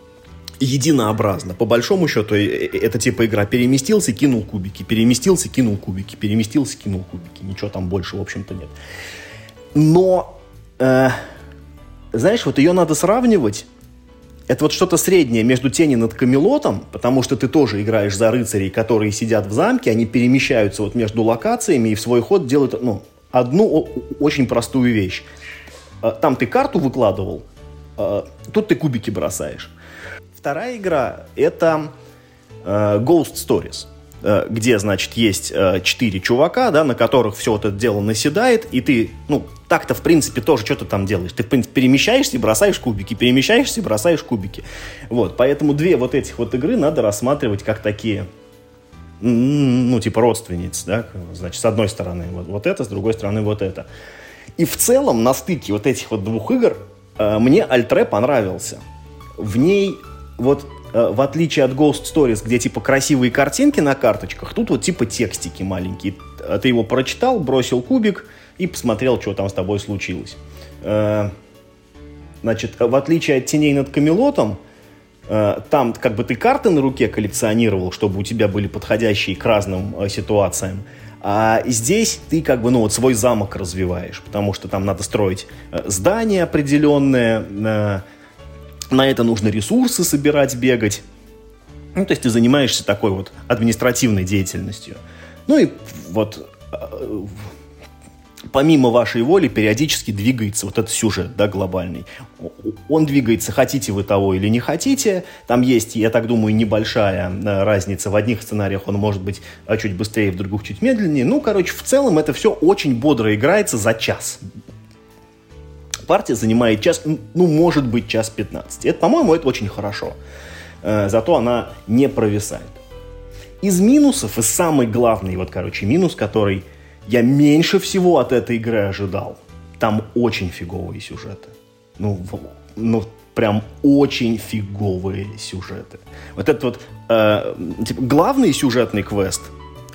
S2: единообразно. По большому счету, э, э, это типа игра переместился, кинул кубики, переместился, кинул кубики, переместился, кинул кубики. Ничего там больше, в общем-то, нет. Но, э, знаешь, вот ее надо сравнивать. Это вот что-то среднее между тени над Камелотом, потому что ты тоже играешь за рыцарей, которые сидят в замке, они перемещаются вот между локациями и в свой ход делают, ну, одну очень простую вещь. Э, там ты карту выкладывал, тут ты кубики бросаешь. Вторая игра — это э, Ghost Stories э, где, значит, есть э, четыре чувака, да, на которых все вот это дело наседает, и ты, ну, так-то, в принципе, тоже что ты там делаешь. Ты, в принципе, перемещаешься и бросаешь кубики, перемещаешься и бросаешь кубики. Вот, поэтому две вот этих вот игры надо рассматривать как такие, ну, типа родственниц, да, значит, с одной стороны вот, вот это, с другой стороны вот это. И в целом на стыке вот этих вот двух игр э, мне Альтре понравился. В ней вот э, в отличие от Ghost Stories, где типа красивые картинки на карточках, тут вот типа текстики маленькие. Ты его прочитал, бросил кубик и посмотрел, что там с тобой случилось. Э, значит, в отличие от теней над Камелотом, э, там как бы ты карты на руке коллекционировал, чтобы у тебя были подходящие к разным ситуациям. А здесь ты как бы, ну, вот свой замок развиваешь, потому что там надо строить здание определенное, на это нужно ресурсы собирать, бегать. Ну, то есть ты занимаешься такой вот административной деятельностью. Ну и вот э, помимо вашей воли периодически двигается вот этот сюжет, да, глобальный. Он двигается, хотите вы того или не хотите. Там есть, я так думаю, небольшая э, разница. В одних сценариях он может быть э, чуть быстрее, в других чуть медленнее. Ну, короче, в целом это все очень бодро играется за час партия занимает час, ну, может быть, час 15. Это, по-моему, это очень хорошо. Э, зато она не провисает. Из минусов, и самый главный, вот, короче, минус, который я меньше всего от этой игры ожидал, там очень фиговые сюжеты. Ну, ну прям очень фиговые сюжеты. Вот этот вот э, типа, главный сюжетный квест,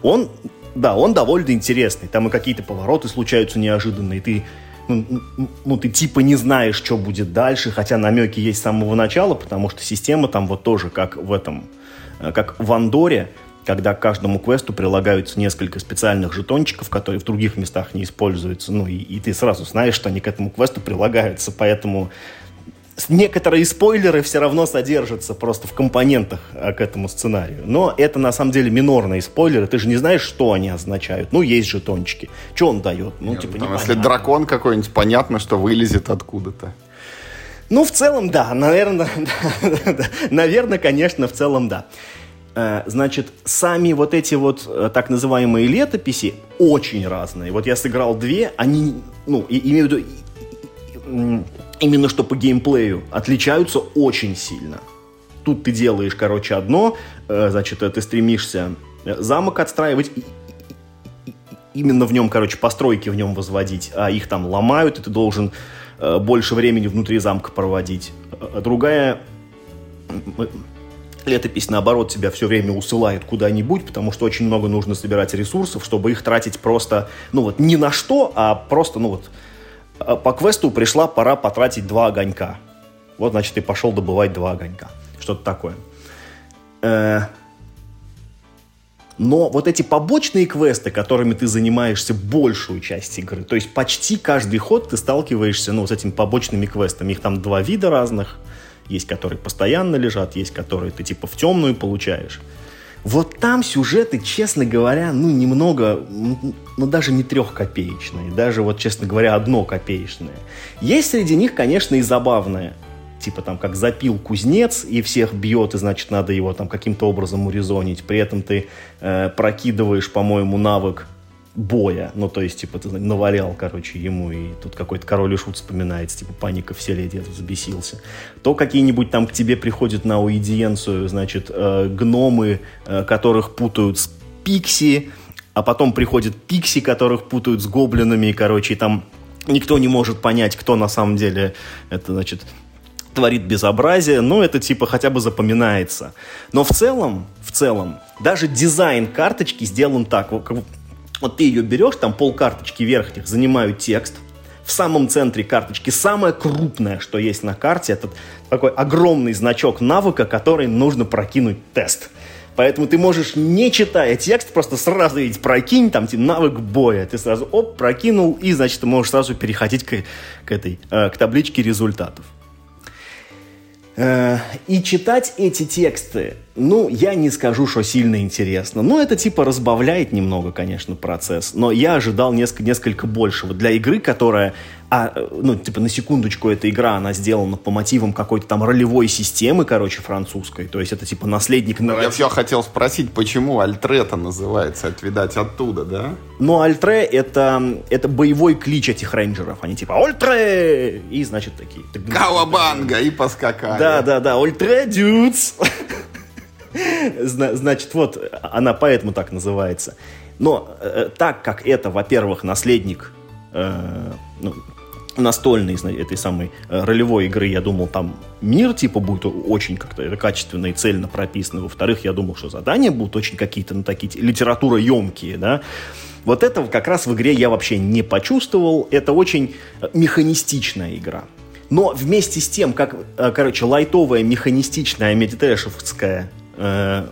S2: он, да, он довольно интересный. Там и какие-то повороты случаются неожиданные. Ты ну, ну, ты типа не знаешь, что будет дальше, хотя намеки есть с самого начала, потому что система там вот тоже как в этом, э, как в Андоре, когда к каждому квесту прилагаются несколько специальных жетончиков, которые в других местах не используются, ну и, и ты сразу знаешь, что они к этому квесту прилагаются, поэтому некоторые спойлеры все равно содержатся просто в компонентах а, к этому сценарию. Но это на самом деле минорные спойлеры. Ты же не знаешь, что они означают. Ну, есть жетончики. Что он дает? Ну,
S1: Нет, типа, там, Если дракон какой-нибудь, понятно, что вылезет откуда-то.
S2: Ну, в целом, да. Наверное, наверное, конечно, в целом, да. Э, значит, сами вот эти вот э, так называемые летописи очень разные. Вот я сыграл две, они, ну, имею в виду, именно что по геймплею, отличаются очень сильно. Тут ты делаешь, короче, одно, э, значит, ты стремишься э, замок отстраивать, именно в нем, короче, постройки в нем возводить, а их там ломают, и ты должен э, больше времени внутри замка проводить. Другая летопись, наоборот, тебя все время усылает куда-нибудь, потому что очень много нужно собирать ресурсов, чтобы их тратить просто, ну вот, ни на что, а просто, ну вот, Э, по квесту пришла пора потратить два огонька. Вот, значит, ты пошел добывать два огонька. Что-то такое. Э, но вот эти побочные квесты, которыми ты занимаешься большую часть игры, то есть почти каждый ход ты сталкиваешься ну, с этими побочными квестами. Их там два вида разных. Есть, которые постоянно лежат, есть, которые ты типа в темную получаешь. Вот там сюжеты, честно говоря, ну, немного, ну, даже не трехкопеечные, даже вот, честно говоря, одно копеечное. Есть среди них, конечно, и забавное. Типа там, как запил кузнец и всех бьет, и значит, надо его там каким-то образом урезонить. При этом ты э, прокидываешь, по-моему, навык боя. Ну, то есть, типа, ты навалял, короче, ему, и тут какой-то король и шут вспоминается, типа, паника в селе, взбесился. То какие-нибудь там к тебе приходят на уидиенцию, значит, э, гномы, э, которых путают с пикси, а потом приходят пикси, которых путают с гоблинами, и, короче, и там никто не может понять, кто на самом деле это, значит, творит безобразие, но это типа хотя бы запоминается. Но в целом, в целом, даже дизайн карточки сделан так, вот ты ее берешь, там пол карточки верхних занимают текст, в самом центре карточки самое крупное, что есть на карте, это такой огромный значок навыка, который нужно прокинуть тест. Поэтому ты можешь, не читая текст, просто сразу видеть, прокинь там типа, навык боя. Ты сразу, оп, прокинул, и, значит, ты можешь сразу переходить к, к этой, э, к табличке результатов. Э, и читать эти тексты, Ну, я не скажу, что сильно интересно. Ну, это типа разбавляет немного, конечно, процесс. Но я ожидал несколько, несколько большего. Для игры, которая а, ну, типа, на секундочку, эта игра, она сделана по мотивам какой-то там ролевой системы, короче, французской. То есть это, типа, наследник
S1: нарратива. Я все хотел спросить, почему Альтре-то называется, это, видать, оттуда, да?
S2: Ну, Альтре это, это боевой клич этих рейнджеров. Они типа, Альтре! И, значит, такие.
S1: Кавабанга! И поскакали.
S2: Да, да, да, Альтре, дюдс! Значит, вот, она поэтому так называется. Но э, так как это, во-первых, наследник э, ну, настольной этой самой э, ролевой игры, я думал, там мир типа будет очень как-то качественно и цельно прописан. Во-вторых, я думал, что задания будут очень какие-то, ну, такие литература емкие, да. Вот этого как раз в игре я вообще не почувствовал. Это очень э, механистичная игра. Но вместе с тем, как, э, короче, лайтовая, механистичная, медитешевская э,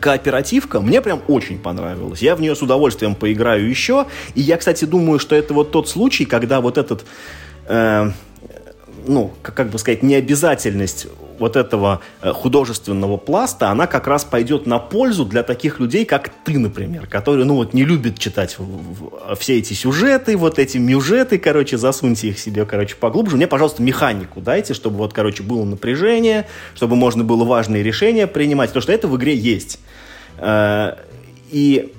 S2: кооперативка мне прям очень понравилась. Я в нее с удовольствием поиграю еще. И я, кстати, думаю, что это вот тот случай, когда вот этот, э, ну, как, как бы сказать, необязательность вот этого э, художественного пласта, она как раз пойдет на пользу для таких людей, как ты, например, которые, ну вот, не любят читать все эти сюжеты, вот эти мюжеты, короче, засуньте их себе, короче, поглубже. Мне, пожалуйста, механику дайте, чтобы вот, короче, было напряжение, чтобы можно было важные решения принимать, потому что это в игре есть. Э, и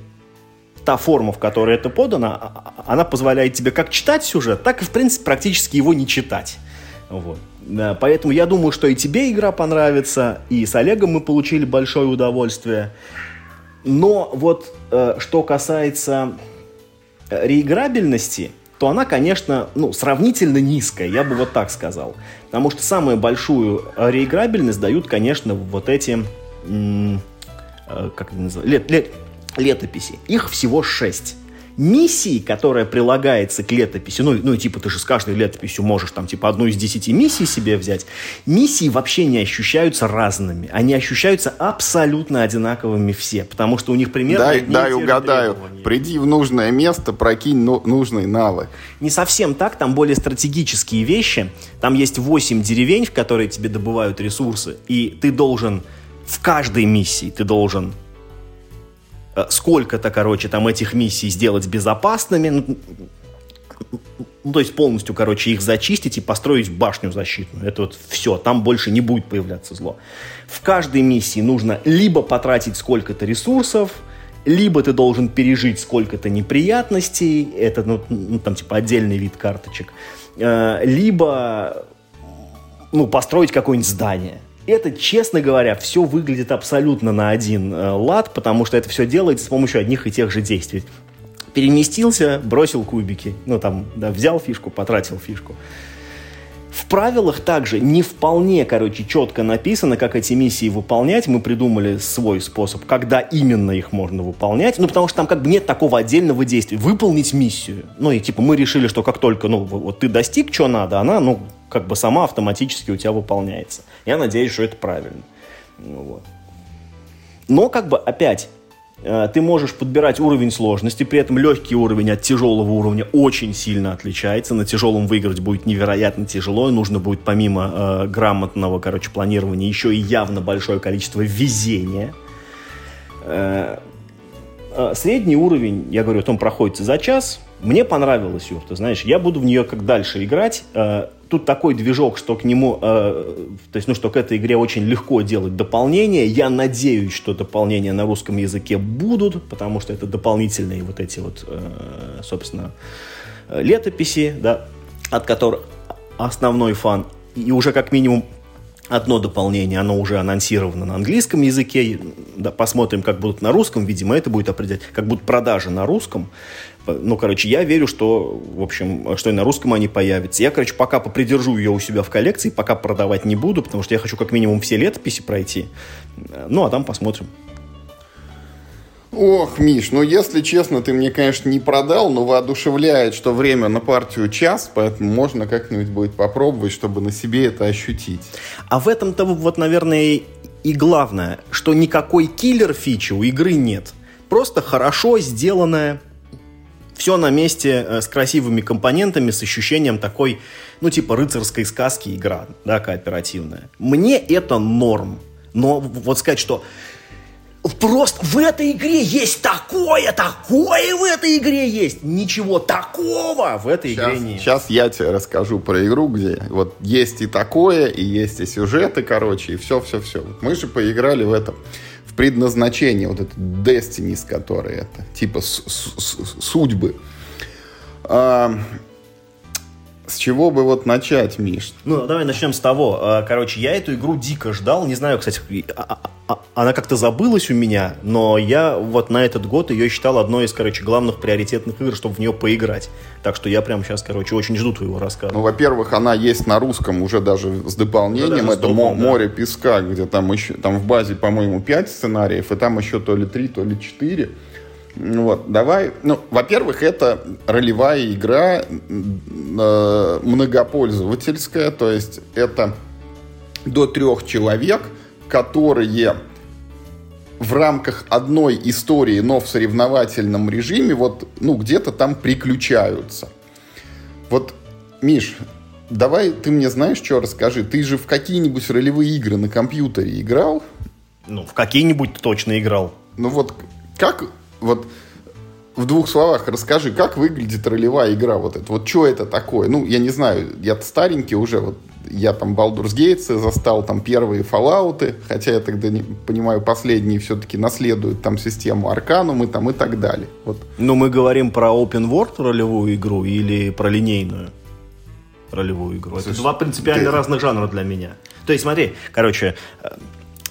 S2: та форма, в которой это подано, а, а, она позволяет тебе как читать сюжет, так и, в принципе, практически его не читать. Вот. Поэтому я думаю, что и тебе игра понравится, и с Олегом мы получили большое удовольствие. Но вот э, что касается э, реиграбельности, то она, конечно, ну, сравнительно низкая, я бы вот так сказал. Потому что самую большую реиграбельность дают, конечно, вот эти, э, как это называется, лет, лет, летописи. Их всего шесть миссии, которая прилагается к летописи, ну, ну, типа, ты же с каждой летописью можешь там, типа, одну из десяти миссий себе взять, миссии вообще не ощущаются разными. Они ощущаются абсолютно одинаковыми все, потому что у них примерно
S1: Дай, дай угадаю. Приди в нужное место, прокинь ну, нужный навык.
S2: Не совсем так, там более стратегические вещи. Там есть 8 деревень, в которые тебе добывают ресурсы, и ты должен в каждой миссии ты должен сколько-то, короче, там этих миссий сделать безопасными, ну, то есть полностью, короче, их зачистить и построить башню защитную. Это вот все, там больше не будет появляться зло. В каждой миссии нужно либо потратить сколько-то ресурсов, либо ты должен пережить сколько-то неприятностей, это, ну, ну там, типа, отдельный вид карточек, э, либо, ну, построить какое-нибудь здание – это, честно говоря, все выглядит абсолютно на один э, лад, потому что это все делается с помощью одних и тех же действий. Переместился, бросил кубики. Ну, там, да, взял фишку, потратил фишку. В правилах также не вполне, короче, четко написано, как эти миссии выполнять. Мы придумали свой способ, когда именно их можно выполнять. Ну, потому что там как бы нет такого отдельного действия. Выполнить миссию. Ну, и типа мы решили, что как только, ну, вот ты достиг, что надо, она, ну, как бы сама автоматически у тебя выполняется. Я надеюсь, что это правильно. Ну, вот. Но как бы опять ты можешь подбирать уровень сложности, при этом легкий уровень от тяжелого уровня очень сильно отличается. На тяжелом выиграть будет невероятно тяжело, и нужно будет помимо э, грамотного, короче, планирования еще и явно большое количество везения. Э, э, средний уровень, я говорю, он проходится за час. Мне понравилась юрта, знаешь, я буду в нее как дальше играть. Э, тут такой движок, что к нему, э, то есть, ну, что к этой игре очень легко делать дополнения. Я надеюсь, что дополнения на русском языке будут, потому что это дополнительные вот эти вот, э, собственно, летописи, да, от которых основной фан. И уже как минимум одно дополнение, оно уже анонсировано на английском языке. Да, посмотрим, как будут на русском. Видимо, это будет определять, как будут продажи на русском. Ну, короче, я верю, что, в общем, что и на русском они появятся. Я, короче, пока попридержу ее у себя в коллекции, пока продавать не буду, потому что я хочу как минимум все летописи пройти. Ну, а там посмотрим.
S1: Ох, Миш, ну если честно, ты мне, конечно, не продал, но воодушевляет, что время на партию час, поэтому можно как-нибудь будет попробовать, чтобы на себе это ощутить.
S2: А в этом-то вот, наверное, и главное, что никакой киллер-фичи у игры нет. Просто хорошо сделанная все на месте э, с красивыми компонентами, с ощущением такой, ну, типа рыцарской сказки игра, да, кооперативная. Мне это норм. Но вот сказать, что просто в этой игре есть такое, такое в этой игре есть. Ничего такого в этой
S1: сейчас,
S2: игре нет.
S1: Сейчас я тебе расскажу про игру, где вот есть и такое, и есть и сюжеты, короче, и все-все-все. Мы же поиграли в этом предназначение, вот это Destiny, который это, типа с -с -с судьбы. А, с чего бы вот начать, Миш?
S2: Ну, давай начнем с того. А, короче, я эту игру дико ждал. Не знаю, кстати, а, а, она как-то забылась у меня, но я вот на этот год ее считал одной из, короче, главных приоритетных игр, чтобы в нее поиграть. Так что я прям сейчас, короче, очень жду твоего рассказа.
S1: Ну, во-первых, она есть на русском уже даже с дополнением. Ну, Это допом, «Море да. песка», где там еще, там в базе, по-моему, 5 сценариев, и там еще то ли 3, то ли 4. Вот, давай. Ну, во-первых, это ролевая игра э, многопользовательская, то есть это до трех человек, которые в рамках одной истории, но в соревновательном режиме, вот, ну, где-то там приключаются. Вот, Миш, давай ты мне знаешь, что расскажи. Ты же в какие-нибудь ролевые игры на компьютере играл?
S2: Ну, в какие-нибудь точно играл.
S1: Ну вот, как вот в двух словах расскажи, как выглядит ролевая игра вот это? Вот что это такое? Ну, я не знаю, я старенький уже, вот я там Baldur's Gate застал там первые Fallout, хотя я тогда не понимаю, последние все-таки наследуют там систему Арканум и там и так далее. Вот.
S2: Ну, мы говорим про Open World ролевую игру или про линейную ролевую игру? Слушай, это два принципиально ты... разных жанра для меня. То есть, смотри, короче,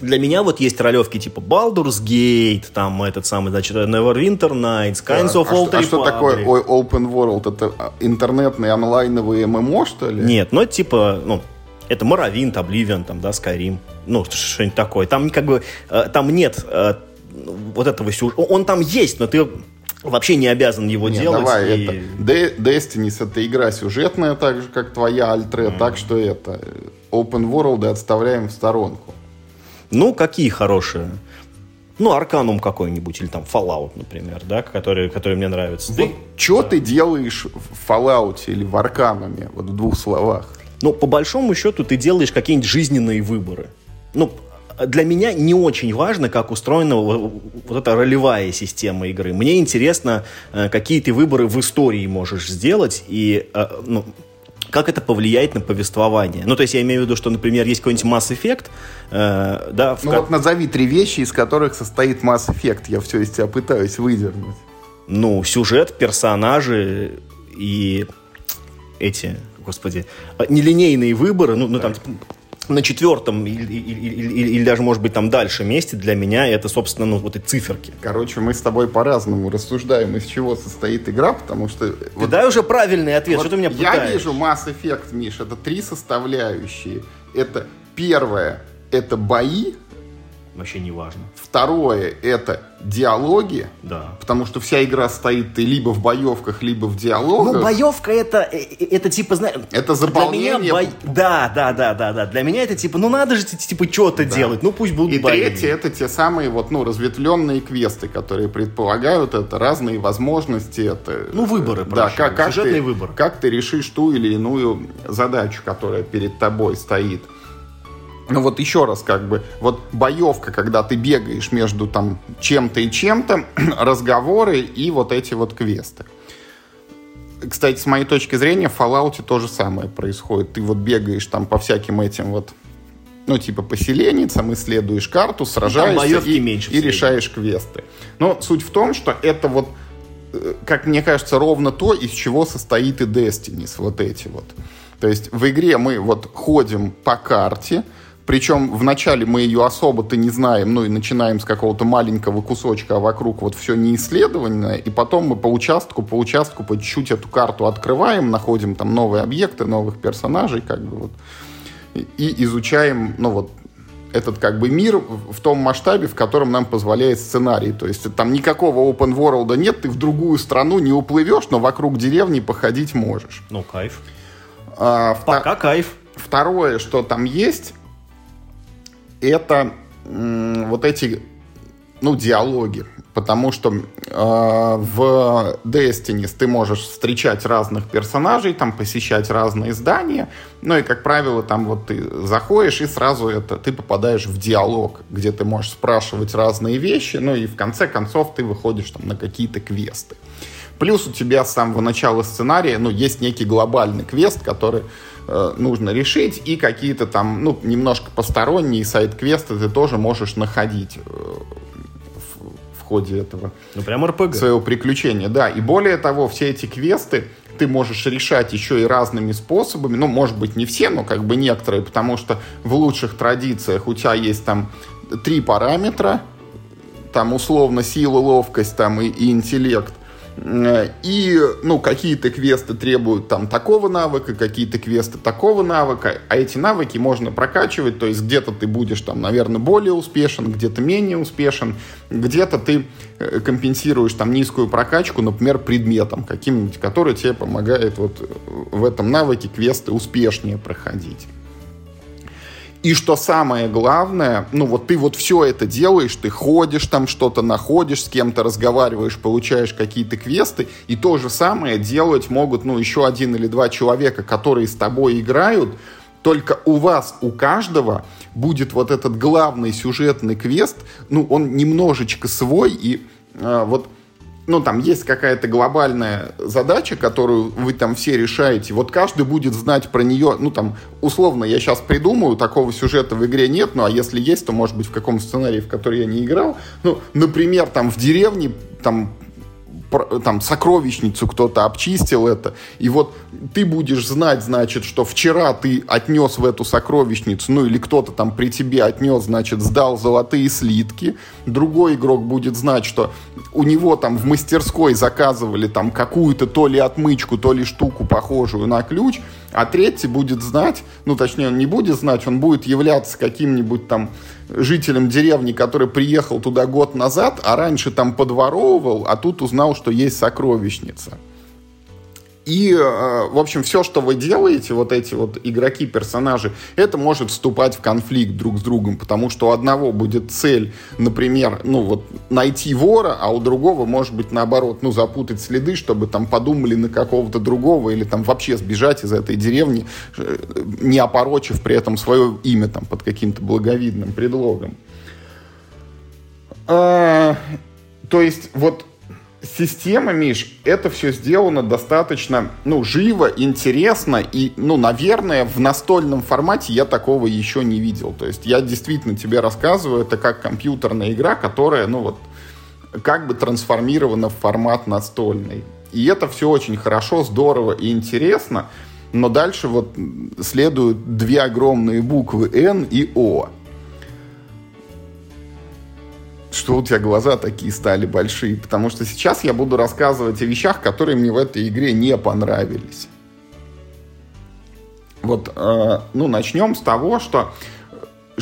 S2: для меня вот есть ролевки типа Baldur's Gate, там этот самый, значит, Neverwinter Nights, Kinds of
S1: а,
S2: Old
S1: что, а что такое Open World? Это а, интернетные онлайновые ММО, что ли?
S2: Нет, ну это типа, ну, это Morrowind, Oblivion, там, да, Skyrim, ну, что-нибудь такое. Там как бы, э, там нет э, вот этого сюжета. Он там есть, но ты вообще не обязан его не, делать.
S1: Давай, и... это Destiny это игра сюжетная, так же, как твоя Альтре, mm. так что это Open World отставляем в сторонку.
S2: Ну, какие хорошие? Ну, Арканум какой-нибудь, или там Fallout, например, да, который, который мне нравится.
S1: Вот что да. ты делаешь в Fallout или в Аркануме, вот в двух словах?
S2: Ну, по большому счету, ты делаешь какие-нибудь жизненные выборы. Ну, для меня не очень важно, как устроена вот эта ролевая система игры. Мне интересно, э, какие ты выборы в истории можешь сделать, и э, ну, как это повлияет на повествование. Ну, то есть я имею в виду, что, например, есть какой-нибудь Mass Effect, э, да...
S1: В ну, ко... вот назови три вещи, из которых состоит Mass Effect. Я все из тебя пытаюсь выдернуть.
S2: Ну, сюжет, персонажи и эти, господи, нелинейные выборы, ну, ну там, типа, на четвертом или, или, или, или даже, может быть, там дальше месте для меня это, собственно, ну, вот эти циферки.
S1: Короче, мы с тобой по-разному рассуждаем, из чего состоит игра, потому что... Ты
S2: вот, дай уже правильный ответ, вот что ты меня
S1: пытаешь? Я вижу Mass Effect, Миш, это три составляющие. Это первое, это бои,
S2: вообще не важно.
S1: Второе — это диалоги,
S2: да.
S1: потому что вся игра стоит либо в боевках, либо в диалогах.
S2: Ну, боевка это, э, э, это типа, знаешь...
S1: Это заполнение...
S2: Для меня бо... Да, да, да, да, да. Для меня это типа, ну надо же типа что-то да. делать, ну пусть будут
S1: И бои. третье — это те самые вот, ну, разветвленные квесты, которые предполагают это разные возможности. Это,
S2: ну, выборы,
S1: Да, как, как,
S2: ты,
S1: выбор. как ты решишь ту или иную задачу, которая перед тобой стоит. Ну вот еще раз, как бы, вот боевка, когда ты бегаешь между там чем-то и чем-то, разговоры и вот эти вот квесты. Кстати, с моей точки зрения, в Fallout то же самое происходит. Ты вот бегаешь там по всяким этим вот, ну, типа поселенницам, исследуешь карту, сражаешься и, меньше и решаешь квесты. Но суть в том, что это вот, э, как мне кажется, ровно то, из чего состоит и Destiny, вот эти вот. То есть в игре мы вот ходим по карте, причем вначале мы ее особо-то не знаем, ну и начинаем с какого-то маленького кусочка, а вокруг вот все не исследованное, и потом мы по участку, по участку по чуть-чуть эту карту открываем, находим там новые объекты, новых персонажей, как бы вот, и изучаем, ну вот, этот как бы мир в том масштабе, в котором нам позволяет сценарий. То есть там никакого open world нет, ты в другую страну не уплывешь, но вокруг деревни походить можешь.
S2: Ну, кайф.
S1: А,
S2: Пока кайф.
S1: Второе, что там есть, это вот эти ну, диалоги. Потому что э, в Destiny ты можешь встречать разных персонажей, там посещать разные здания, ну и, как правило, там вот ты заходишь и сразу это, ты попадаешь в диалог, где ты можешь спрашивать разные вещи, ну и в конце концов ты выходишь там на какие-то квесты. Плюс у тебя с самого начала сценария, ну, есть некий глобальный квест, который э, нужно решить, и какие-то там, ну, немножко посторонние сайт-квесты ты тоже можешь находить э, в, в ходе этого.
S2: Ну, прям РПГ.
S1: Своего приключения, да. И более того, все эти квесты ты можешь решать еще и разными способами. Ну, может быть, не все, но как бы некоторые, потому что в лучших традициях у тебя есть там три параметра, там условно сила, ловкость там и, и интеллект. И, ну, какие-то квесты требуют там такого навыка, какие-то квесты такого навыка, а эти навыки можно прокачивать, то есть где-то ты будешь там, наверное, более успешен, где-то менее успешен, где-то ты э, компенсируешь там низкую прокачку, например, предметом каким-нибудь, который тебе помогает вот в этом навыке квесты успешнее проходить. И что самое главное, ну вот ты вот все это делаешь, ты ходишь там, что-то находишь, с кем-то разговариваешь, получаешь какие-то квесты, и то же самое делать могут, ну, еще один или два человека, которые с тобой играют, только у вас, у каждого будет вот этот главный сюжетный квест, ну, он немножечко свой, и э, вот ну, там есть какая-то глобальная задача, которую вы там все решаете, вот каждый будет знать про нее, ну, там, условно, я сейчас придумаю, такого сюжета в игре нет, ну, а если есть, то, может быть, в каком сценарии, в который я не играл, ну, например, там, в деревне, там, там сокровищницу кто-то обчистил это, и вот ты будешь знать, значит, что вчера ты отнес в эту сокровищницу, ну или кто-то там при тебе отнес, значит, сдал золотые слитки, другой игрок будет знать, что у него там в мастерской заказывали там какую-то то ли отмычку, то ли штуку похожую на ключ, а третий будет знать, ну точнее он не будет знать, он будет являться каким-нибудь там жителем деревни, который приехал туда год назад, а раньше там подворовывал, а тут узнал, что есть сокровищница. И, э, в общем, все, что вы делаете, вот эти вот игроки, персонажи, это может вступать в конфликт друг с другом, потому что у одного будет цель, например, ну вот найти вора, а у другого может быть наоборот, ну запутать следы, чтобы там подумали на какого-то другого или там вообще сбежать из этой деревни, э, не опорочив при этом свое имя там под каким-то благовидным предлогом. А, то есть вот система, Миш, это все сделано достаточно, ну, живо, интересно, и, ну, наверное, в настольном формате я такого еще не видел. То есть я действительно тебе рассказываю, это как компьютерная игра, которая, ну, вот, как бы трансформирована в формат настольный. И это все очень хорошо, здорово и интересно, но дальше вот следуют две огромные буквы N и O что у тебя глаза такие стали большие, потому что сейчас я буду рассказывать о вещах, которые мне в этой игре не понравились. Вот, э, ну, начнем с того, что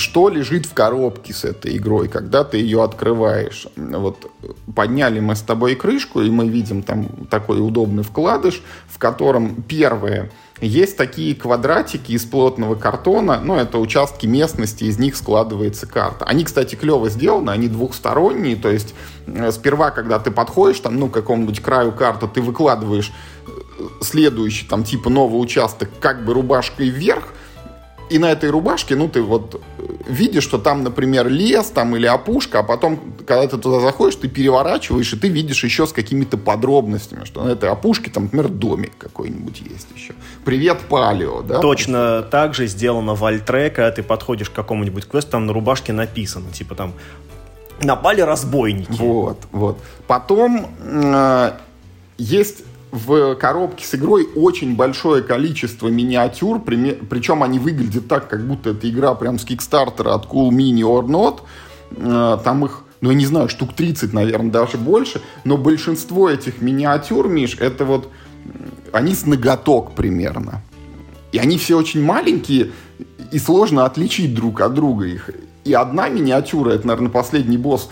S1: что лежит в коробке с этой игрой, когда ты ее открываешь. Вот подняли мы с тобой крышку, и мы видим там такой удобный вкладыш, в котором первое есть такие квадратики из плотного картона, ну, это участки местности, из них складывается карта. Они, кстати, клево сделаны, они двухсторонние, то есть э, сперва, когда ты подходишь там, ну, к какому-нибудь краю карты, ты выкладываешь э, следующий, там, типа, новый участок как бы рубашкой вверх, и на этой рубашке, ну, ты вот э, видишь, что там, например, лес там или опушка, а потом, когда ты туда заходишь, ты переворачиваешь, и ты видишь еще с какими-то подробностями, что на этой опушке там, например, домик какой-нибудь есть еще. Привет, палео, да?
S2: Точно так же сделано в Альтре, когда ты подходишь к какому-нибудь квесту, там на рубашке написано, типа там напали разбойники.
S1: Вот, вот. Потом э, есть в коробке с игрой очень большое количество миниатюр, причем они выглядят так, как будто это игра прям с Кикстартера от Cool Mini or Not. Э, там их, ну я не знаю, штук 30, наверное, даже больше, но большинство этих миниатюр, Миш, это вот, они с ноготок примерно. И они все очень маленькие, и сложно отличить друг от друга их. И одна миниатюра, это, наверное, последний босс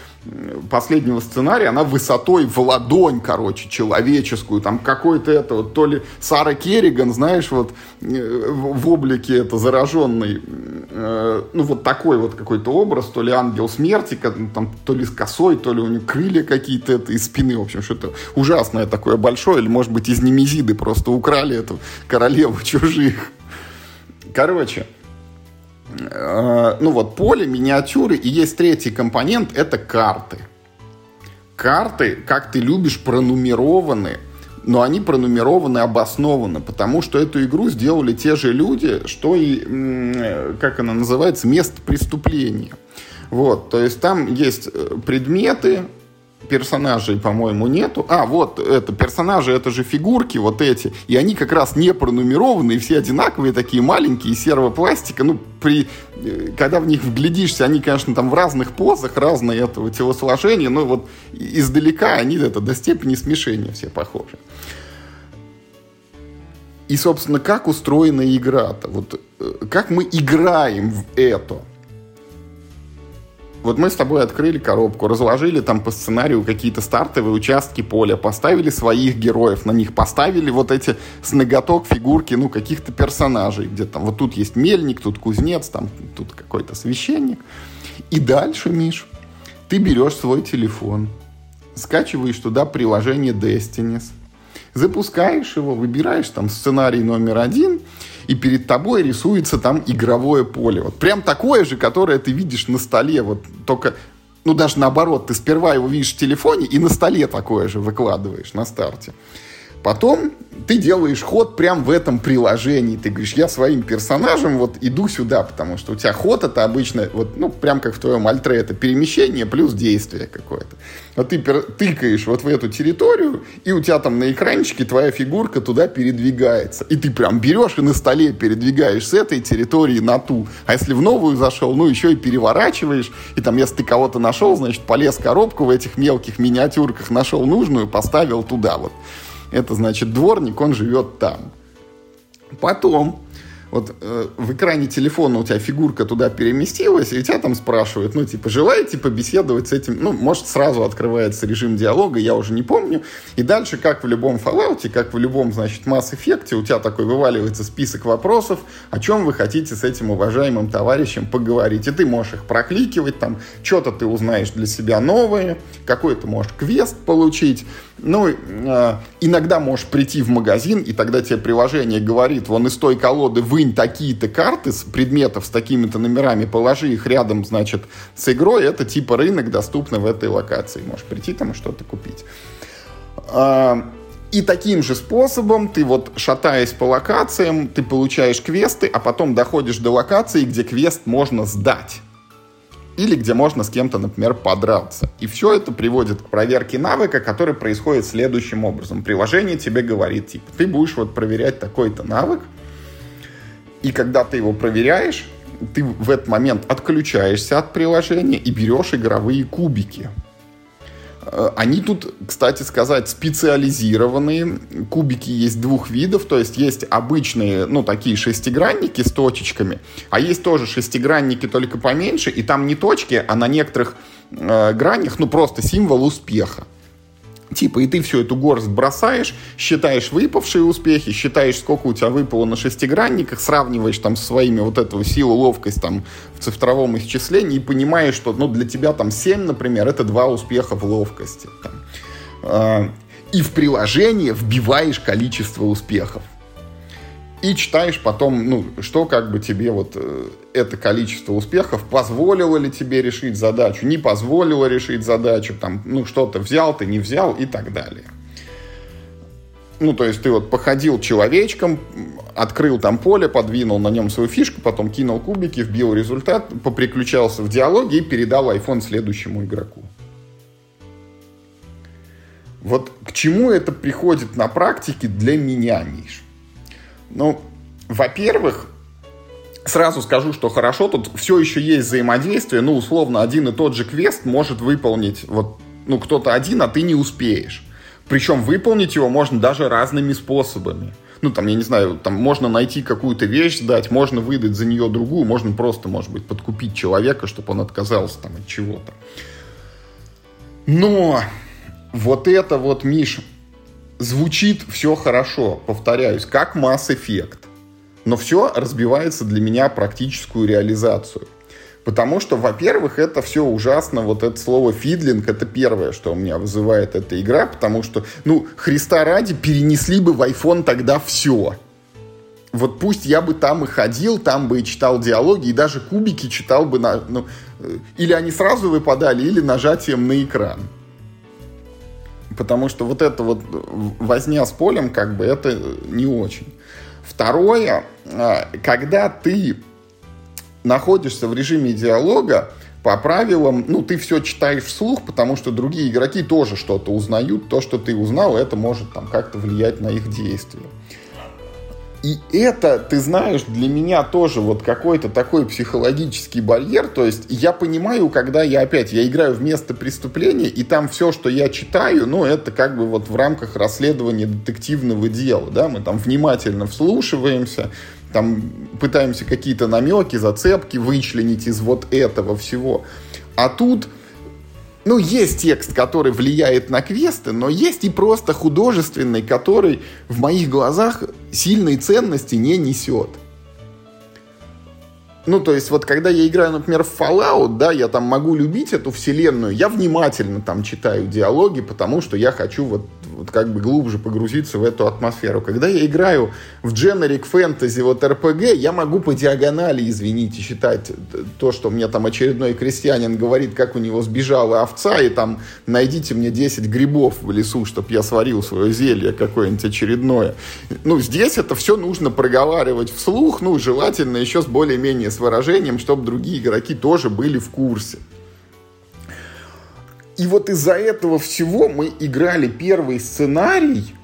S1: последнего сценария, она высотой в ладонь, короче, человеческую. Там какой-то это вот, то ли Сара Керриган, знаешь, вот э, в облике это зараженной э, ну, вот такой вот какой-то образ, то ли ангел смерти, там, то ли с косой, то ли у него крылья какие-то это, из спины, в общем, что-то ужасное такое большое, или, может быть, из Немезиды просто украли эту королеву чужих. Короче, ну вот поле, миниатюры, и есть третий компонент, это карты. Карты, как ты любишь, пронумерованы но они пронумерованы обоснованно, потому что эту игру сделали те же люди, что и, как она называется, место преступления. Вот, то есть там есть э, предметы, персонажей, по-моему, нету. А, вот это, персонажи, это же фигурки вот эти. И они как раз не пронумерованы, и все одинаковые, такие маленькие, сервопластика. Ну, при, э, когда в них вглядишься, они, конечно, там в разных позах, разное этого телосложения, но вот издалека они это до степени смешения все похожи. И, собственно, как устроена игра-то? Вот э, как мы играем в это? Вот мы с тобой открыли коробку, разложили там по сценарию какие-то стартовые участки поля, поставили своих героев на них, поставили вот эти с ноготок фигурки, ну, каких-то персонажей, где там вот тут есть мельник, тут кузнец, там тут какой-то священник. И дальше, Миш, ты берешь свой телефон, скачиваешь туда приложение Destiny, запускаешь его, выбираешь там сценарий номер один – и перед тобой рисуется там игровое поле. Вот прям такое же, которое ты видишь на столе, вот только ну, даже наоборот, ты сперва его видишь в телефоне и на столе такое же выкладываешь на старте. Потом ты делаешь ход прямо в этом приложении. Ты говоришь, я своим персонажем вот иду сюда, потому что у тебя ход это обычно, вот, ну, прям как в твоем альтре, это перемещение плюс действие какое-то. Вот ты тыкаешь вот в эту территорию, и у тебя там на экранчике твоя фигурка туда передвигается. И ты прям берешь и на столе передвигаешь с этой территории на ту. А если в новую зашел, ну, еще и переворачиваешь, и там, если ты кого-то нашел, значит, полез коробку в этих мелких миниатюрках, нашел нужную, поставил туда вот. Это значит дворник, он живет там. Потом вот э, в экране телефона у тебя фигурка туда переместилась, и тебя там спрашивают, ну, типа, желаете побеседовать с этим? Ну, может, сразу открывается режим диалога, я уже не помню. И дальше, как в любом Fallout, как в любом, значит, Mass Effect, у тебя такой вываливается список вопросов, о чем вы хотите с этим уважаемым товарищем поговорить. И ты можешь их прокликивать, там, что-то ты узнаешь для себя новое, какой-то можешь квест получить. Ну, э, иногда можешь прийти в магазин, и тогда тебе приложение говорит, вон из той колоды вынь такие-то карты с предметов с такими-то номерами, положи их рядом, значит, с игрой, это типа рынок, доступный в этой локации. Можешь прийти там и что-то купить. Э, и таким же способом ты вот шатаясь по локациям, ты получаешь квесты, а потом доходишь до локации, где квест можно сдать или где можно с кем-то, например, подраться. И все это приводит к проверке навыка, который происходит следующим образом. Приложение тебе говорит, типа, ты будешь вот проверять такой-то навык, и когда ты его проверяешь, ты в этот момент отключаешься от приложения и берешь игровые кубики. Э, они тут, кстати сказать, специализированные. Кубики есть двух видов, то есть есть обычные, ну, такие шестигранники с точечками, а есть тоже шестигранники, только поменьше, и там не точки, а на некоторых э, гранях, ну, просто символ успеха. Типа, и ты всю эту горсть бросаешь, считаешь выпавшие успехи, считаешь, сколько у тебя выпало на шестигранниках, сравниваешь там своими вот эту силу, ловкость там в цифровом исчислении и понимаешь, что ну, для тебя там 7, например, это два успеха в ловкости. Там. А, и в приложение вбиваешь количество успехов и читаешь потом, ну, что как бы тебе вот э, это количество успехов позволило ли тебе решить задачу, не позволило решить задачу, там, ну, что-то взял ты, не взял и так далее. Ну, то есть ты вот походил человечком, открыл там поле, подвинул на нем свою фишку, потом кинул кубики, вбил результат, поприключался в диалоге и передал iPhone следующему игроку. Вот к чему это приходит на практике для меня, Миш? Ну, во-первых, сразу скажу, что хорошо, тут все еще есть взаимодействие, ну, условно, один и тот же квест может выполнить вот, ну, кто-то один, а ты не успеешь. Причем выполнить его можно даже разными способами. Ну, там, я не знаю, там можно найти какую-то вещь, сдать, можно выдать за нее другую, можно просто, может быть, подкупить человека, чтобы он отказался там от чего-то. Но вот это вот, Миш, звучит все хорошо, повторяюсь, как Mass Effect. но все разбивается для меня практическую реализацию. Потому что, во-первых, это все ужасно. Вот это слово фидлинг, это первое, что у меня вызывает эта игра, потому что, ну, Христа ради, перенесли бы в iPhone тогда все. Вот пусть я бы там и ходил, там бы и читал диалоги, и даже кубики читал бы на... Ну, э, или они сразу выпадали, или нажатием на экран. Потому что вот это вот возня с полем, как бы, это не очень. Второе, э, когда ты находишься в режиме диалога, по правилам, ну, ты все читаешь вслух, потому что другие игроки тоже что-то узнают. То, что ты узнал, это может там как-то влиять на их действия. И это, ты знаешь, для меня тоже вот какой-то такой психологический барьер. То есть я понимаю, когда я опять, я играю в место преступления, и там все, что я читаю, ну, это как бы вот в рамках расследования детективного дела, да, мы там внимательно вслушиваемся, там пытаемся какие-то намеки, зацепки вычленить из вот этого всего. А тут, ну, есть текст, который влияет на квесты, но есть и просто художественный, который в моих глазах сильной ценности не несет. Ну, то есть, вот когда я играю, например, в Fallout, да, я там могу любить эту вселенную, я внимательно там читаю диалоги, потому что я хочу вот вот как бы глубже погрузиться в эту атмосферу. Когда я играю в Generic Fantasy, вот RPG, я могу по диагонали, извините, считать то, что мне там очередной крестьянин говорит, как у него сбежала овца, и там найдите мне 10 грибов в лесу, чтобы я сварил свое зелье какое-нибудь очередное. Ну, здесь это все нужно проговаривать вслух, ну, желательно еще с более-менее выражением, чтобы другие игроки тоже были в курсе. И вот из-за этого всего мы играли первый сценарий,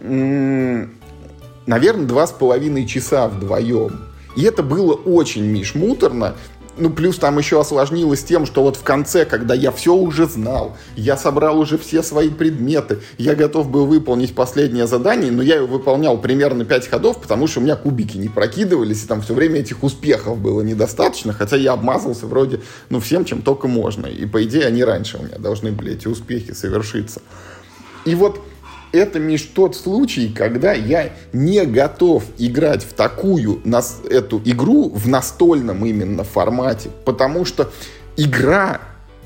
S1: наверное, два с половиной часа вдвоем. И это было очень, Миш, муторно. Ну, плюс там еще осложнилось тем, что вот в конце, когда я все уже знал, я собрал уже все свои предметы, я готов был выполнить последнее задание, но я его выполнял примерно 5 ходов, потому что у меня кубики не прокидывались, и там все время этих успехов было недостаточно, хотя я обмазался вроде, ну, всем, чем только можно. И, по идее, они раньше у меня должны были эти успехи совершиться. И вот это, Миш, тот случай, когда я не готов играть в такую нас, эту игру в настольном именно формате, потому что игра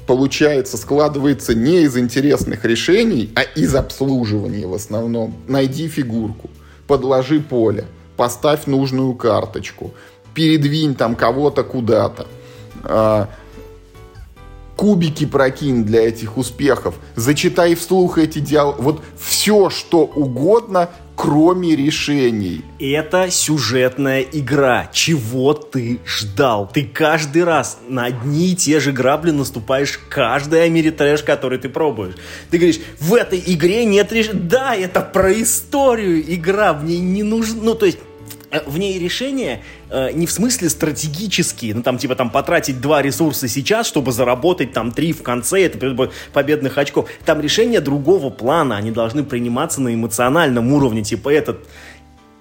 S1: получается, складывается не из интересных решений, а из обслуживания в основном. Найди фигурку, подложи поле, поставь нужную карточку, передвинь там кого-то куда-то. Кубики прокинь для этих успехов, зачитай вслух эти диалоги, вот все, что угодно, кроме решений.
S2: Это сюжетная игра. Чего ты ждал? Ты каждый раз на одни и те же грабли наступаешь каждый америтрэш, который ты пробуешь. Ты говоришь, в этой игре нет решения. Да, это про историю игра, в ней не нужно... Ну, то есть в ней решение э, не в смысле стратегические, ну там типа там потратить два ресурса сейчас, чтобы заработать там три в конце, это победных очков. Там решения другого плана, они должны приниматься на эмоциональном уровне, типа этот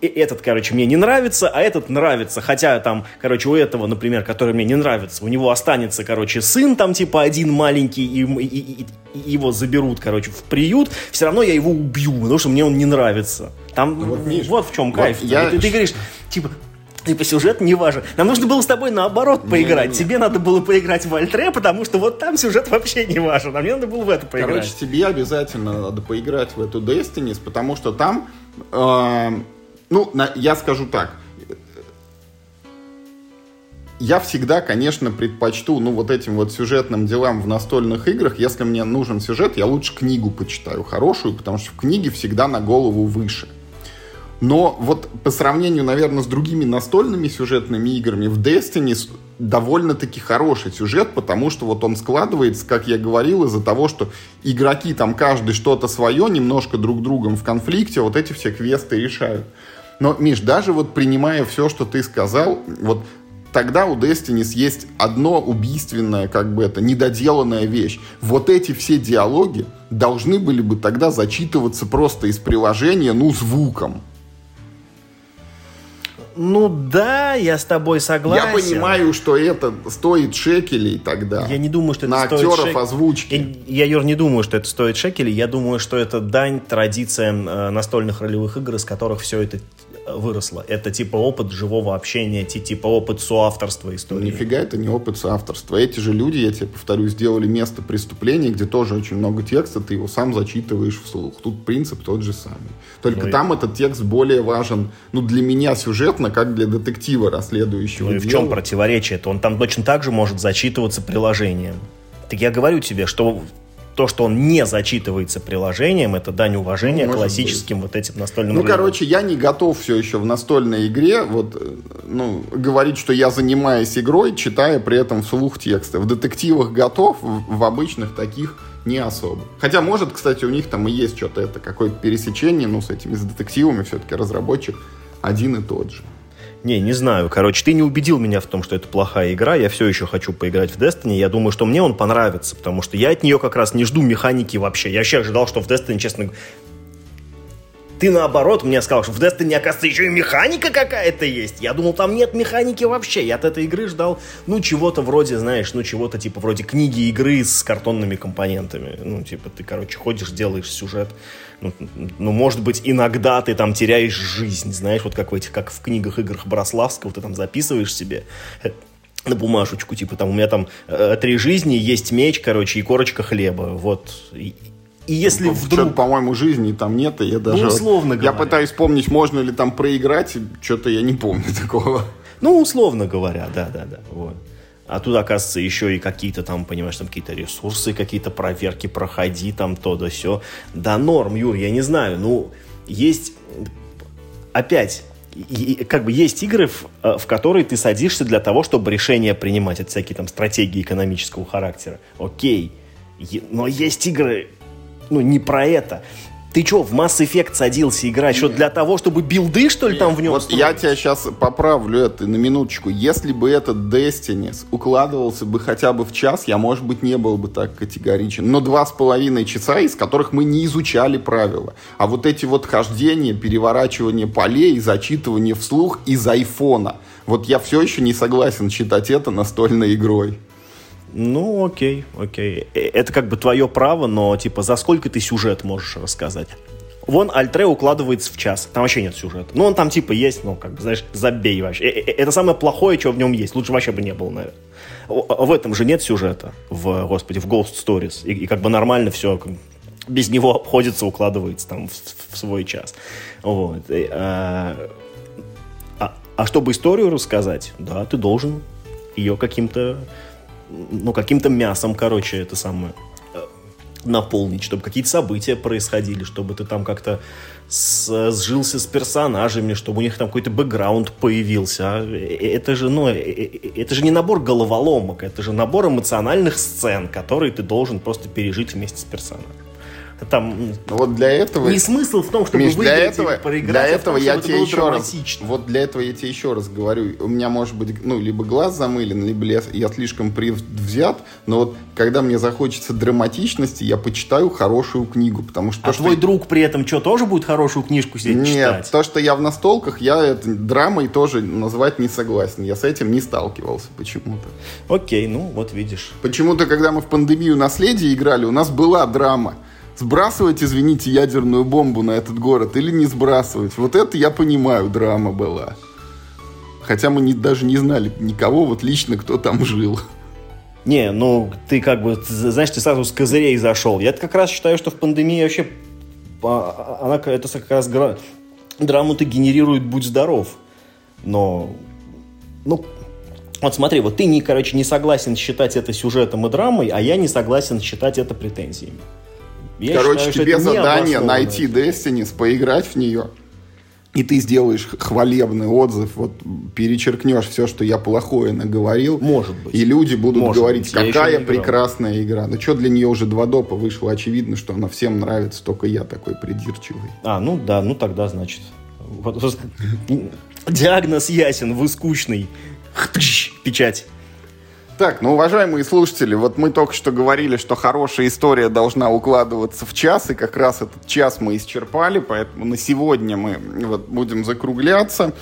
S2: этот, короче, мне не нравится, а этот нравится. Хотя там, короче, у этого, например, который мне не нравится, у него останется, короче, сын там, типа, один маленький, и, и, и, его заберут, короче, в приют, все равно я его убью, потому что мне он не нравится. Там вот, видишь, вот в чем кайф. Вот я... ты, ты говоришь, типа, Типа сюжет не важен. Нам нужно было с тобой наоборот поиграть. Не, не, не. Тебе надо было поиграть в Альтре, потому что вот там сюжет вообще не важен. А мне надо было в это поиграть.
S1: Короче, тебе обязательно надо поиграть в эту Destiny, потому что там э, ну, на, я скажу так. Я всегда, конечно, предпочту, ну, вот этим вот сюжетным делам в настольных играх. Если мне нужен сюжет, я лучше книгу почитаю хорошую, потому что в книге всегда на голову выше. Но вот по сравнению, наверное, с другими настольными сюжетными играми, в Destiny довольно-таки хороший сюжет, потому что вот он складывается, как я говорил, из-за того, что игроки там каждый что-то свое, немножко друг другом в конфликте, вот эти все квесты решают. Но, Миш, даже вот принимая все, что ты сказал, вот тогда у Destiny есть одно убийственное, как бы это, недоделанная вещь. Вот эти все диалоги должны были бы тогда зачитываться просто из приложения, ну, звуком.
S2: Ну да, я с тобой согласен.
S1: Я понимаю, что это стоит шекелей тогда.
S2: Я не думаю, что это
S1: на
S2: стоит
S1: актеров шек... озвучки.
S2: Я, я, Юр, не думаю, что это стоит шекелей. Я думаю, что это дань традициям э, настольных ролевых игр, из которых все это выросло. Это типа опыт живого общения, типа опыт соавторства истории.
S1: Нифига это не опыт соавторства. Эти же люди, я тебе повторю, сделали место преступления, где тоже очень много текста, ты его сам зачитываешь вслух. Тут принцип тот же самый. Только ну, там и... этот текст более важен, ну, для меня сюжетно, как для детектива расследующего.
S2: Ну и в чем противоречие? То он там точно так же может зачитываться приложением. Так я говорю тебе, что то, что он не зачитывается приложением, это дань уважения ну, классическим быть. вот этим настольным
S1: Ну, играм. короче, я не готов все еще в настольной игре вот, ну, говорить, что я занимаюсь игрой, читая при этом вслух тексты. В детективах готов, в обычных таких не особо. Хотя, может, кстати, у них там и есть что-то, это какое-то пересечение, ну, с этими, с детективами все-таки разработчик один и тот же.
S2: Не, не знаю. Короче, ты не убедил меня в том, что это плохая игра. Я все еще хочу поиграть в Destiny. Я думаю, что мне он понравится, потому что я от нее как раз не жду механики вообще. Я вообще ожидал, что в Destiny, честно ты наоборот мне сказал, что в Destiny, оказывается, еще и механика какая-то есть. Я думал, там нет механики вообще. Я от этой игры ждал, ну, чего-то вроде, знаешь, ну, чего-то типа вроде книги игры с картонными компонентами. Ну, типа, ты, короче, ходишь, делаешь сюжет. Ну, ну, может быть, иногда ты там теряешь жизнь, знаешь, вот как в этих, как в книгах играх Брославского, ты там записываешь себе на бумажечку, типа там у меня там э, три жизни, есть меч, короче, и корочка хлеба, вот. И, и если ну, вдруг...
S1: по-моему, жизни там нет, и я даже...
S2: Ну, условно
S1: говоря. Я пытаюсь вспомнить, можно ли там проиграть, что-то я не помню такого.
S2: Ну, условно говоря, да-да-да, вот. А тут, оказывается, еще и какие-то там, понимаешь, там какие-то ресурсы, какие-то проверки, проходи там то да все. Да норм, Юр, я не знаю, ну, есть... Опять, и, как бы есть игры, в, э, в которые ты садишься для того, чтобы решения принимать. Это всякие там стратегии экономического характера. Окей. Но есть игры, ну, не про это. Ты что, в Mass Effect садился играть? Что, для того, чтобы билды, что ли, там в нем
S1: Вот строить? я тебя сейчас поправлю это на минуточку. Если бы этот Destiny укладывался бы хотя бы в час, я, может быть, не был бы так категоричен. Но два с половиной часа, из которых мы не изучали правила. А вот эти вот хождения, переворачивание полей, зачитывание вслух из айфона. Вот я все еще не согласен считать это настольной игрой.
S2: Ну, окей, окей. Э, это как бы твое право, но типа за сколько ты сюжет можешь рассказать? Вон Альтре укладывается в час. Там вообще нет сюжета. Ну, он там типа есть, ну, как бы, знаешь, забей вообще. Э, э, это самое плохое, что в нем есть. Лучше вообще бы не было, наверное. В этом же нет сюжета, в, господи, в Ghost Stories. И, и как бы нормально все без него обходится, укладывается там в, в свой час. Вот. И, а, а, а чтобы историю рассказать, да, ты должен ее каким-то ну, каким-то мясом, короче, это самое э, наполнить, чтобы какие-то события происходили, чтобы ты там как-то сжился с персонажами, чтобы у них там какой-то бэкграунд появился. А, э, э, это же, ну, это же не набор головоломок, это же набор эмоциональных сцен, которые ты должен просто пережить вместе с персонажем там
S1: вот для этого
S2: не смысл в том, чтобы Миш,
S1: выиграть для этого, проиграть, для этого а том, я тебе еще раз вот для этого я тебе еще раз говорю, у меня может быть ну либо глаз замылен, либо я, я слишком взят, но вот когда мне захочется драматичности, я почитаю хорошую книгу, потому что
S2: а
S1: то,
S2: твой что... друг при этом что тоже будет хорошую книжку себе
S1: Нет,
S2: читать?
S1: Нет, то, что я в настолках, я это драмой тоже назвать не согласен, я с этим не сталкивался почему-то.
S2: Окей, ну вот видишь.
S1: Почему-то, когда мы в пандемию наследие играли, у нас была драма сбрасывать, извините, ядерную бомбу на этот город или не сбрасывать. Вот это я понимаю, драма была. Хотя мы не, даже не знали никого вот лично, кто там жил.
S2: Не, ну ты как бы, знаешь, ты сразу с козырей зашел. Я как раз считаю, что в пандемии вообще а, она это как раз драму-то генерирует «Будь здоров». Но, ну, вот смотри, вот ты, не, короче, не согласен считать это сюжетом и драмой, а я не согласен считать это претензиями.
S1: Я Короче, считаю, тебе задание найти Destiny, поиграть в нее, и ты сделаешь хвалебный отзыв, вот перечеркнешь все, что я плохое наговорил.
S2: Может быть.
S1: И люди будут Может говорить, быть. какая прекрасная игра. Ну что, для нее уже два допа вышло. Очевидно, что она всем нравится, только я такой придирчивый.
S2: А, ну да, ну тогда, значит. Диагноз ясен, вы скучный. Печать.
S1: Так, ну, уважаемые слушатели, вот мы только что говорили, что хорошая история должна укладываться в час, и как раз этот час мы исчерпали, поэтому на сегодня мы вот будем закругляться.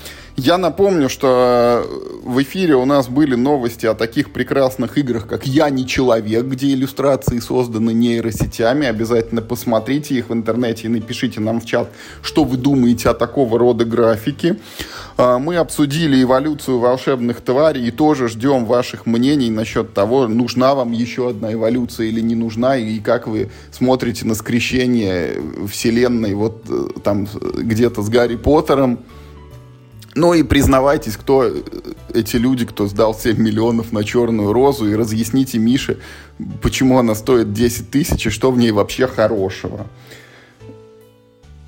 S1: Я напомню, что в эфире у нас были новости о таких прекрасных играх, как «Я не человек», где иллюстрации созданы нейросетями. Обязательно посмотрите их в интернете и напишите нам в чат, что вы думаете о такого рода графике. А, мы обсудили эволюцию волшебных тварей и тоже ждем ваших мнений насчет того, нужна вам еще одна эволюция или не нужна, и как вы смотрите на скрещение вселенной вот э, там где-то с Гарри Поттером. Ну и признавайтесь, кто э, эти люди, кто сдал 7 миллионов на черную розу, и разъясните Мише, почему она стоит 10 тысяч и что в ней вообще хорошего.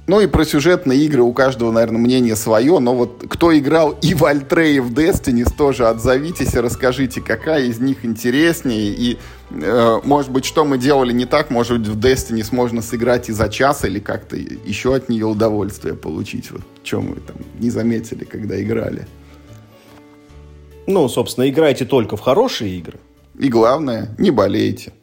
S1: Ну и про сюжетные игры у каждого, наверное, мнение свое, но вот кто играл и в Альтрей, и в Destiny, тоже отзовитесь и расскажите, какая из них интереснее, и, э, может быть, что мы делали не так, может быть, в Destiny можно сыграть и за час, или как-то еще от нее удовольствие получить, вот, что мы там не заметили, когда играли.
S2: Ну, собственно, играйте только в хорошие игры.
S1: И главное, не болейте.